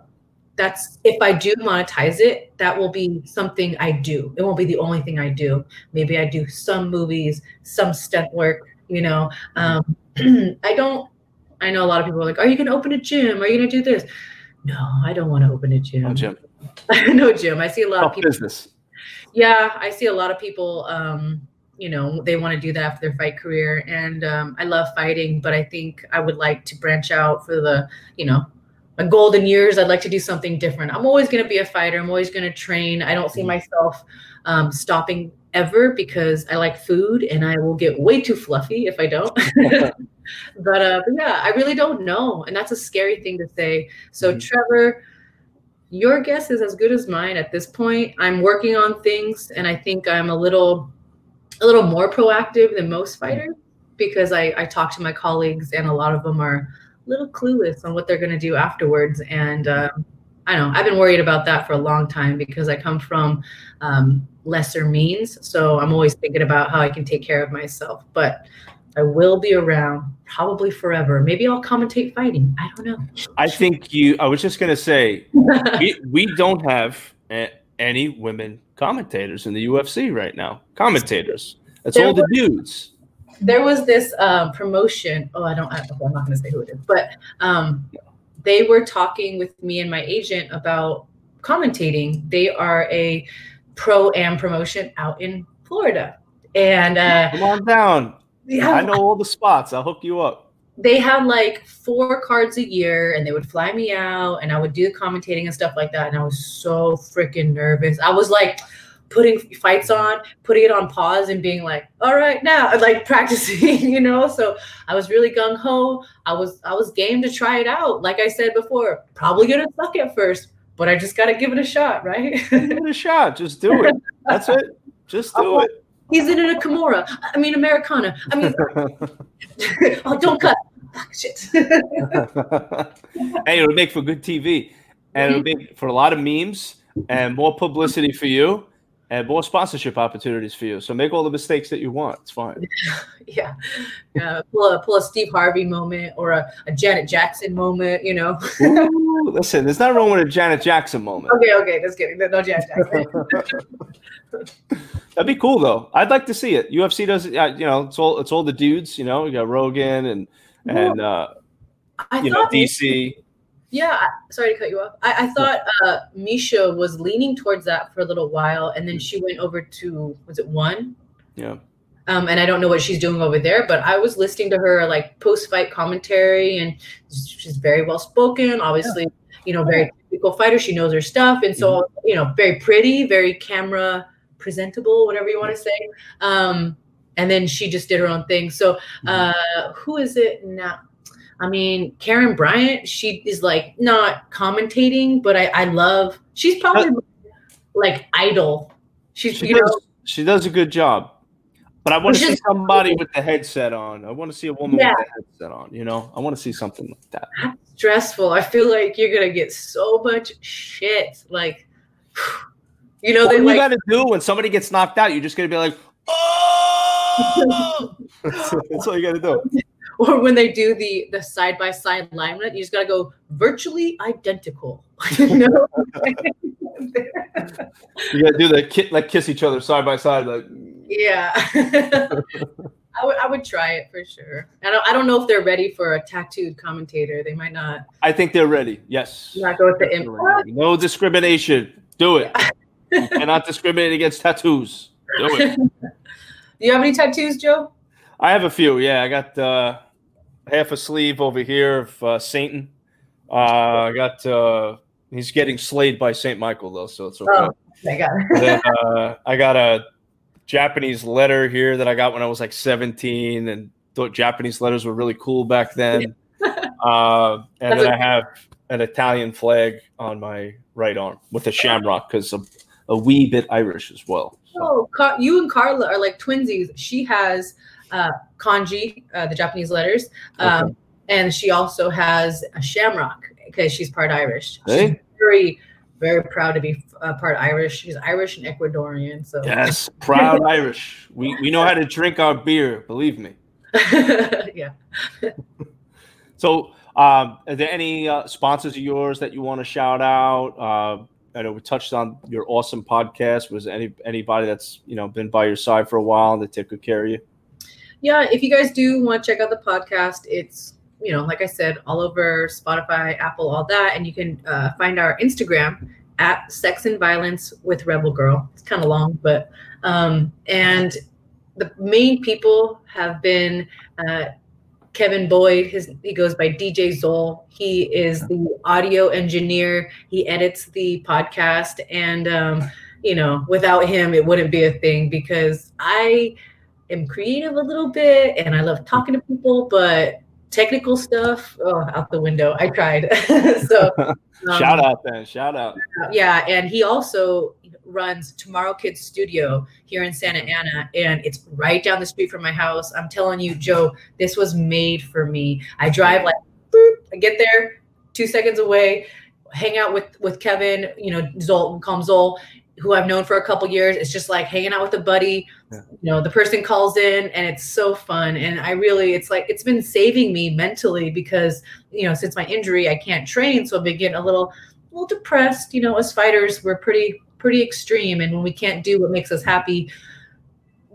That's if I do monetize it, that will be something I do. It won't be the only thing I do. Maybe I do some movies, some stunt work. You know, um, I don't. I know a lot of people are like, "Are you going to open a gym? Are you going to do this?" No, I don't want to open a gym. No gym. no gym. I see a lot of people. Business. Yeah, I see a lot of people, um, you know they want to do that after their fight career and um, i love fighting but i think i would like to branch out for the you know my golden years i'd like to do something different. I'm always going to be a fighter. I'm always going to train. I don't see myself um, stopping ever because i like food and i will get way too fluffy if i don't. But, uh, but yeah i really don't know and that's a scary thing to say. So Mhm. trevor your guess is as good as mine at this point. I'm working on things and i think i'm a little a little more proactive than most fighters because I, I talk to my colleagues and a lot of them are little clueless on what they're going to do afterwards. And um, I don't know, I've been worried about that for a long time because I come from um, lesser means. So I'm always thinking about how I can take care of myself. But I will be around probably forever. Maybe I'll commentate fighting. I don't know. I think you. I was just gonna say we, we don't have any women commentators in the UFC right now. Commentators. That's There all the dudes. There was this um, promotion. Oh, I don't. I, I'm not going to say who it is, but um, they were talking with me and my agent about commentating. They are a pro am promotion out in Florida, and uh, Come on down. they I know all the spots. I'll hook you up. they had like four cards a year, and they would fly me out, and I would do the commentating and stuff like that. And I was so freaking nervous. I was like putting fights on, putting it on pause, and being like, "All right, now," like practicing, you know. So I was really gung ho. I was I was game to try it out. Like I said before, probably gonna suck at first, but I just gotta give it a shot, right? Give it a shot. Just do it. That's it. Just do it. He's in a Kimura. I mean Americana. I mean, oh, don't cut. Fuck, shit. hey, it'll make for good TV, and it'll mm-hmm. make for a lot of memes and more publicity for you, and more sponsorship opportunities for you. So make all the mistakes that you want. It's fine. yeah. Pull a pull a Steve Harvey moment or a, a Janet Jackson moment. You know. Ooh, listen, there's nothing wrong with a Janet Jackson moment. okay, okay, just kidding. No, no Janet Jackson. That'd be cool though. I'd like to see it. UFC does, uh, you know, it's all it's all the dudes. You know, you got Rogan and and uh, I you know DC. Yeah, sorry to cut you off. I, I thought uh, Miesha was leaning towards that for a little while, and then she went over to was it one? Yeah. Um, and I don't know what she's doing over there, but I was listening to her like post-fight commentary, and she's very well spoken. Obviously, you know, very typical fighter. She knows her stuff, and so you know, very pretty, very camera presentable, whatever you want to say. Um, and then she just did her own thing. So, uh, who is it now? I mean, Karyn Bryant, she is like not commentating, but I, I love. She's probably like idol. She's She you know does, she does a good job. But I want to see somebody with the headset on. I want to see a woman Yeah. with the headset on. You know, I want to see something like that. stressful. I feel like you're gonna get so much shit. Like, you know, What you like got to do when somebody gets knocked out, you're just gonna be like, oh. That's all you got to do. or when they do the the side by side alignment, you just gotta go virtually identical. you know? You got to do the ki- like kiss each other side by side. Like, yeah. I would I would try it for sure. I don't I don't know if they're ready for a tattooed commentator. They might not I think they're ready. Yes. not go with the imp. No discrimination. Do it. You cannot discriminate against tattoos. Do it. Do you have any tattoos, Joe? I have a few. Yeah, I got uh, half a sleeve over here of uh, Satan. Uh, I got. Uh, he's getting slayed by Saint Michael though, so it's okay. Oh. I got then, uh, I got a Japanese letter here that I got when I was like 17, and thought Japanese letters were really cool back then. Uh, and then I have an Italian flag on my right arm with a shamrock because I'm a wee bit Irish as well. So, Oh, Car- you and Carla are like twinsies. She has uh, kanji, uh, the Japanese letters, um, Okay. and she also has a shamrock because she's part Irish. She's very, very proud to be uh, part Irish. She's Irish and Ecuadorian. So yes, proud Irish. We we know how to drink our beer. Believe me. yeah. So, um, are there any uh, sponsors of yours that you want to shout out? Uh, I know we touched on your awesome podcast. Was any anybody that's you know been by your side for a while and that took good care of you? Yeah, if you guys do want to check out the podcast, it's you know, like I said, all over Spotify, Apple, all that, and you can uh, find our Instagram at Sex and Violence with Rebel Girl. It's kind of long, but um, and the main people have been uh, Kevin Boyd. His he goes by DJ Zol. He is the audio engineer. He edits the podcast, and um, you know, without him, it wouldn't be a thing because I am creative a little bit, and I love talking to people, but technical stuff oh, out the window. I tried. so um, shout out then. Shout out. Yeah, and he also runs Tomorrow Kids Studio here in Santa Ana, and it's right down the street from my house. I'm telling you, Joe, this was made for me. I drive like, boop, I get there, two seconds away, hang out with with Kevin, you know, Zol, call him Zol, who I've known for a couple years. It's just like hanging out with a buddy. Yeah. You know, the person calls in, and it's so fun. And I really, it's like it's been saving me mentally because you know, since my injury, I can't train, so I've been getting a little, a little depressed. You know, as fighters, we're pretty pretty extreme and when we can't do what makes us happy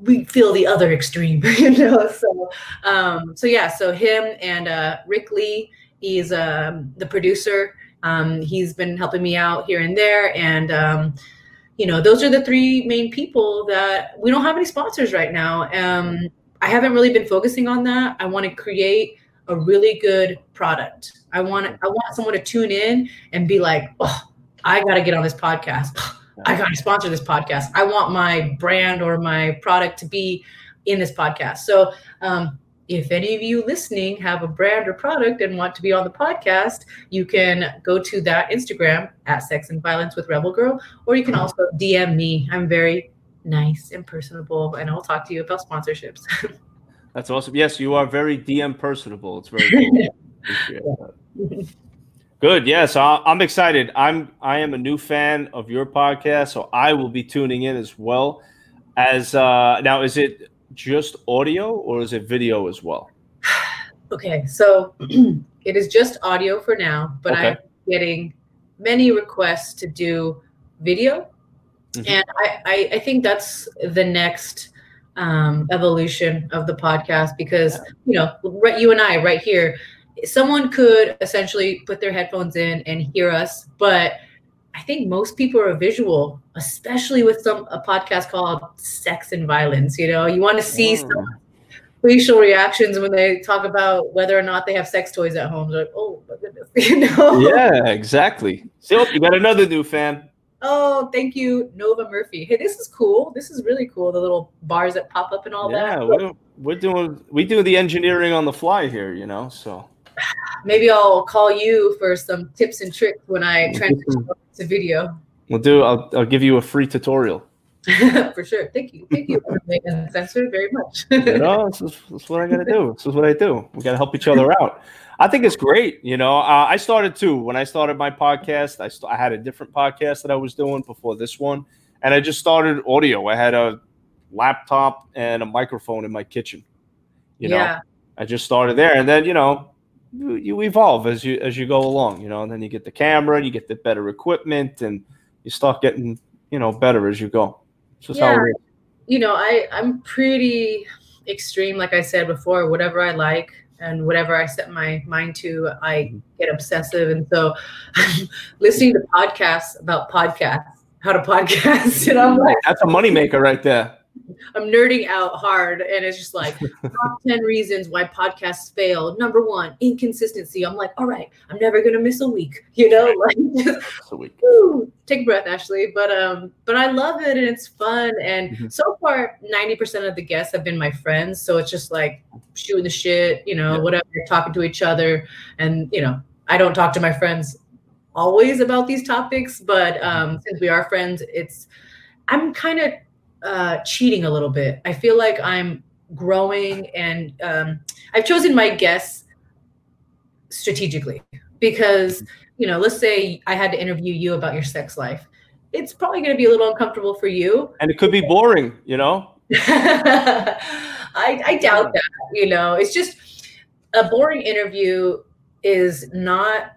we feel the other extreme you know so um so yeah so him and uh rick lee he's um the producer um he's been helping me out here and there and um you know those are the three main people that we don't have any sponsors right now um i haven't really been focusing on that i want to create a really good product i want i want someone to tune in and be like oh i got to get on this podcast I got to sponsor this podcast. I want my brand or my product to be in this podcast. So, um, if any of you listening have a brand or product and want to be on the podcast, you can go to that Instagram at Sex and Violence with Rebel Girl, or you can also DM me. I'm very nice and personable, and I'll talk to you about sponsorships. That's awesome. Yes, you are very DM personable. It's very cool. Good. Yes, I'm excited. I'm I am a new fan of your podcast, so I will be tuning in as well. As uh, now, is it just audio or is it video as well? okay, so it is just audio for now, but okay. I'm getting many requests to do video, mm-hmm. and I, I, I think that's the next um, evolution of the podcast because you know right, you and I right here someone could essentially put their headphones in and hear us, but I think most people are visual, especially with some a podcast called Sex and Violence. You know, you want to see mm. some facial reactions when they talk about whether or not they have sex toys at home. They're like, oh my goodness, you know? Yeah, exactly. So you got another new fan. Oh, thank you, Nova Murphy. Hey, this is cool. This is really cool. The little bars that pop up and all yeah, that. Yeah, we're, we're doing we do the engineering on the fly here, you know. So maybe I'll call you for some tips and tricks when I transition to video. We'll do. I'll, I'll give you a free tutorial. for sure. Thank you. Thank you, Censor, very much. you know, this is, this is what I got to do. This is what I do. We got to help each other out. I think it's great. You know, uh, I started too. When I started my podcast, I, st- I had a different podcast that I was doing before this one, and I just started audio. I had a laptop and a microphone in my kitchen. You know, yeah. I just started there, and then you know, you evolve as you as you go along, you know, and then you get the camera, and you get the better equipment, and you start getting you know better as you go. It's yeah. You know, I I'm pretty extreme, like I said before. Whatever I like and whatever I set my mind to, I mm-hmm. get obsessive, and so listening to podcasts about podcasts, how to podcast, and I'm like, that's a moneymaker right there. I'm nerding out hard, and it's just like top ten reasons why podcasts fail. Number one, inconsistency. I'm like, all right, I'm never gonna miss a week. You know, like just, a week. Woo, take a breath, Ashley. But um, but I love it, and it's fun. And mm-hmm. so far, ninety percent of the guests have been my friends. So it's just like shooting the shit, you know, yeah. whatever, talking to each other, and you know, I don't talk to my friends always about these topics, but um, mm-hmm. since we are friends, it's I'm kind of uh, cheating a little bit. I feel like I'm growing, and um, I've chosen my guests strategically because you know, let's say I had to interview you about your sex life. It's probably going to be a little uncomfortable for you, and it could be boring. You know, I, I doubt that. You know, it's just a boring interview is not.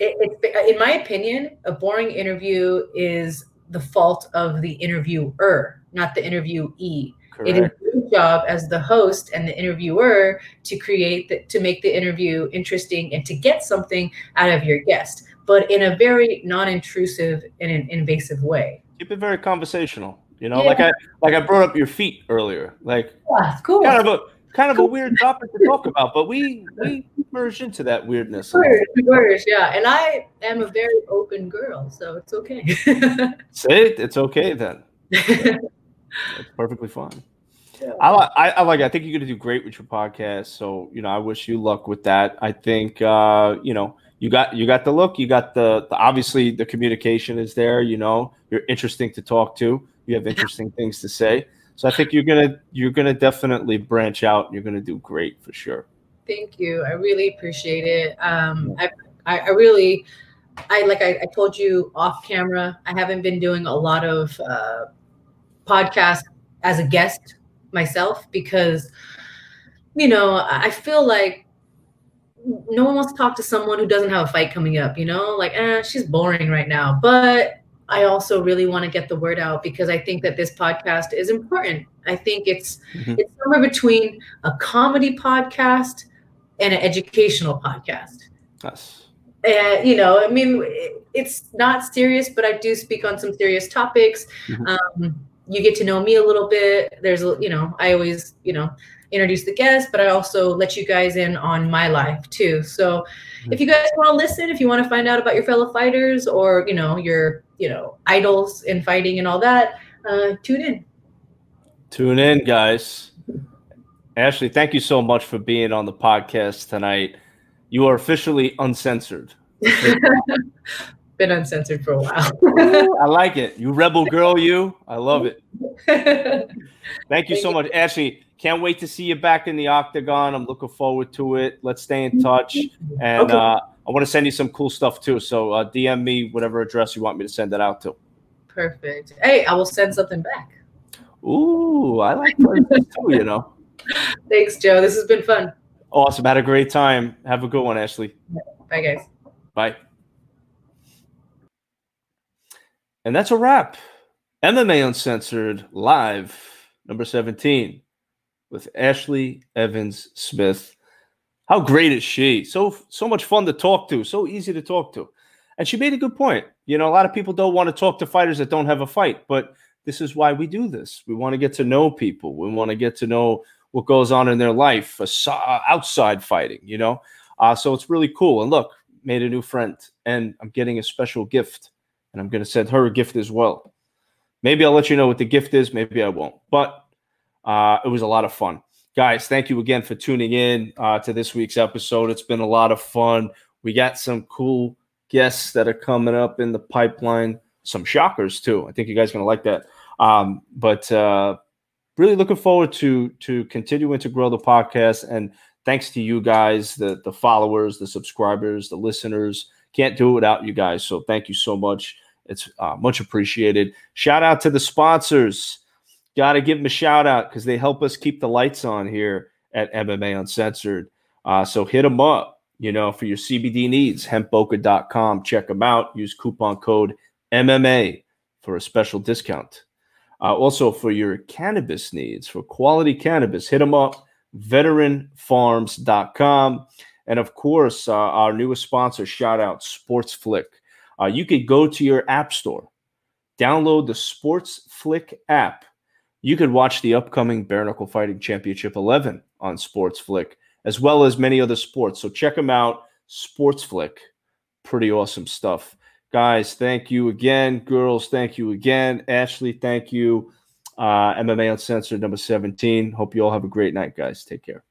It, it, in my opinion, a boring interview is the fault of the interviewer not the interviewee. Correct. It is your job as the host and the interviewer to create the, to make the interview interesting and to get something out of your guest, but in a very non-intrusive and an invasive way. Keep it very conversational. You know, Yeah. like I like I brought up your feet earlier. Like Yeah, cool. kind of a kind of a weird topic to talk about, but we we merge into that weirdness. Words, words, yeah. And I am a very open girl, so it's okay. Say it. It's okay then. It's perfectly fine. I like. I, I like. I think you're going to do great with your podcast. So you know, I wish you luck with that. I think uh, you know you got you got the look. You got the, the obviously the communication is there. You know, you're interesting to talk to. You have interesting things to say. So I think you're gonna you're gonna definitely branch out. You're gonna do great for sure. Thank you. I really appreciate it. Um, I, I, I really, I like I, I told you off camera. I haven't been doing a lot of uh, podcasts as a guest myself because, you know, I feel like no one wants to talk to someone who doesn't have a fight coming up. You know, like eh, she's boring right now. But I also really want to get the word out because I think that this podcast is important. I think it's Mhm. it's somewhere between a comedy podcast and an educational podcast. Yes. And you know, I mean, it's not serious, but I do speak on some serious topics. Mhm. Um, you get to know me a little bit. There's, a- you know, I always, you know, introduce the guests, but I also let you guys in on my life too. So, if you guys want to listen, if you want to find out about your fellow fighters or you know your, you know, idols in fighting and all that, uh, tune in. Tune in, guys. Ashley, thank you so much for being on the podcast tonight. You are officially uncensored. Been uncensored for a while. I like it. You rebel girl, you. I love it. Thank you so much, Ashley. Can't wait to see you back in the octagon. I'm looking forward to it. Let's stay in touch, and Okay. uh, I want to send you some cool stuff too. So uh, DM me whatever address you want me to send it out to. Perfect. Hey, I will send something back. Ooh, I like that too. You know, Thanks, Joe. This has been fun. awesome. Had a great time. Have a good one, Ashley. Bye, guys. Bye. And that's a wrap. MMA Uncensored live, number 17, with Ashley Evans Smith. How great is she? So so much fun to talk to, so easy to talk to. And she made a good point. You know, a lot of people don't want to talk to fighters that don't have a fight, but this is why we do this. We want to get to know people. We want to get to know what goes on in their life outside fighting, you know? Uh, so it's really cool. And look, made a new friend, and I'm getting a special gift, and I'm going to send her a gift as well. Maybe I'll let you know what the gift is. Maybe I won't. But uh, it was a lot of fun. Guys, thank you again for tuning in uh, to this week's episode. It's been a lot of fun. We got some cool guests that are coming up in the pipeline, some shockers too. I think you guys are going to like that. Um, but uh, really looking forward to to continuing to grow the podcast and thanks to you guys, the the followers, the subscribers, the listeners. Can't do it without you guys. So thank you so much. It's uh, much appreciated. Shout out to the sponsors. Got to give them a shout out because they help us keep the lights on here at MMA Uncensored. Uh, so hit them up, you know, for your CBD needs, hempboca.com. Check them out. Use coupon code MMA for a special discount. Uh, also, for your cannabis needs, for quality cannabis, hit them up, veteranfarms.com. And of course, uh, our newest sponsor, shout out Sports Flick. Uh, you could go to your app store, download the Sports Flick app. You could watch the upcoming Bare Knuckle Fighting Championship 11 on Sports Flick, as well as many other sports. So check them out, Sports Flick. Pretty awesome stuff. Guys, thank you again. Girls, thank you again. Ashley, thank you. Uh, MMA Uncensored number 17. Hope you all have a great night, guys. Take care.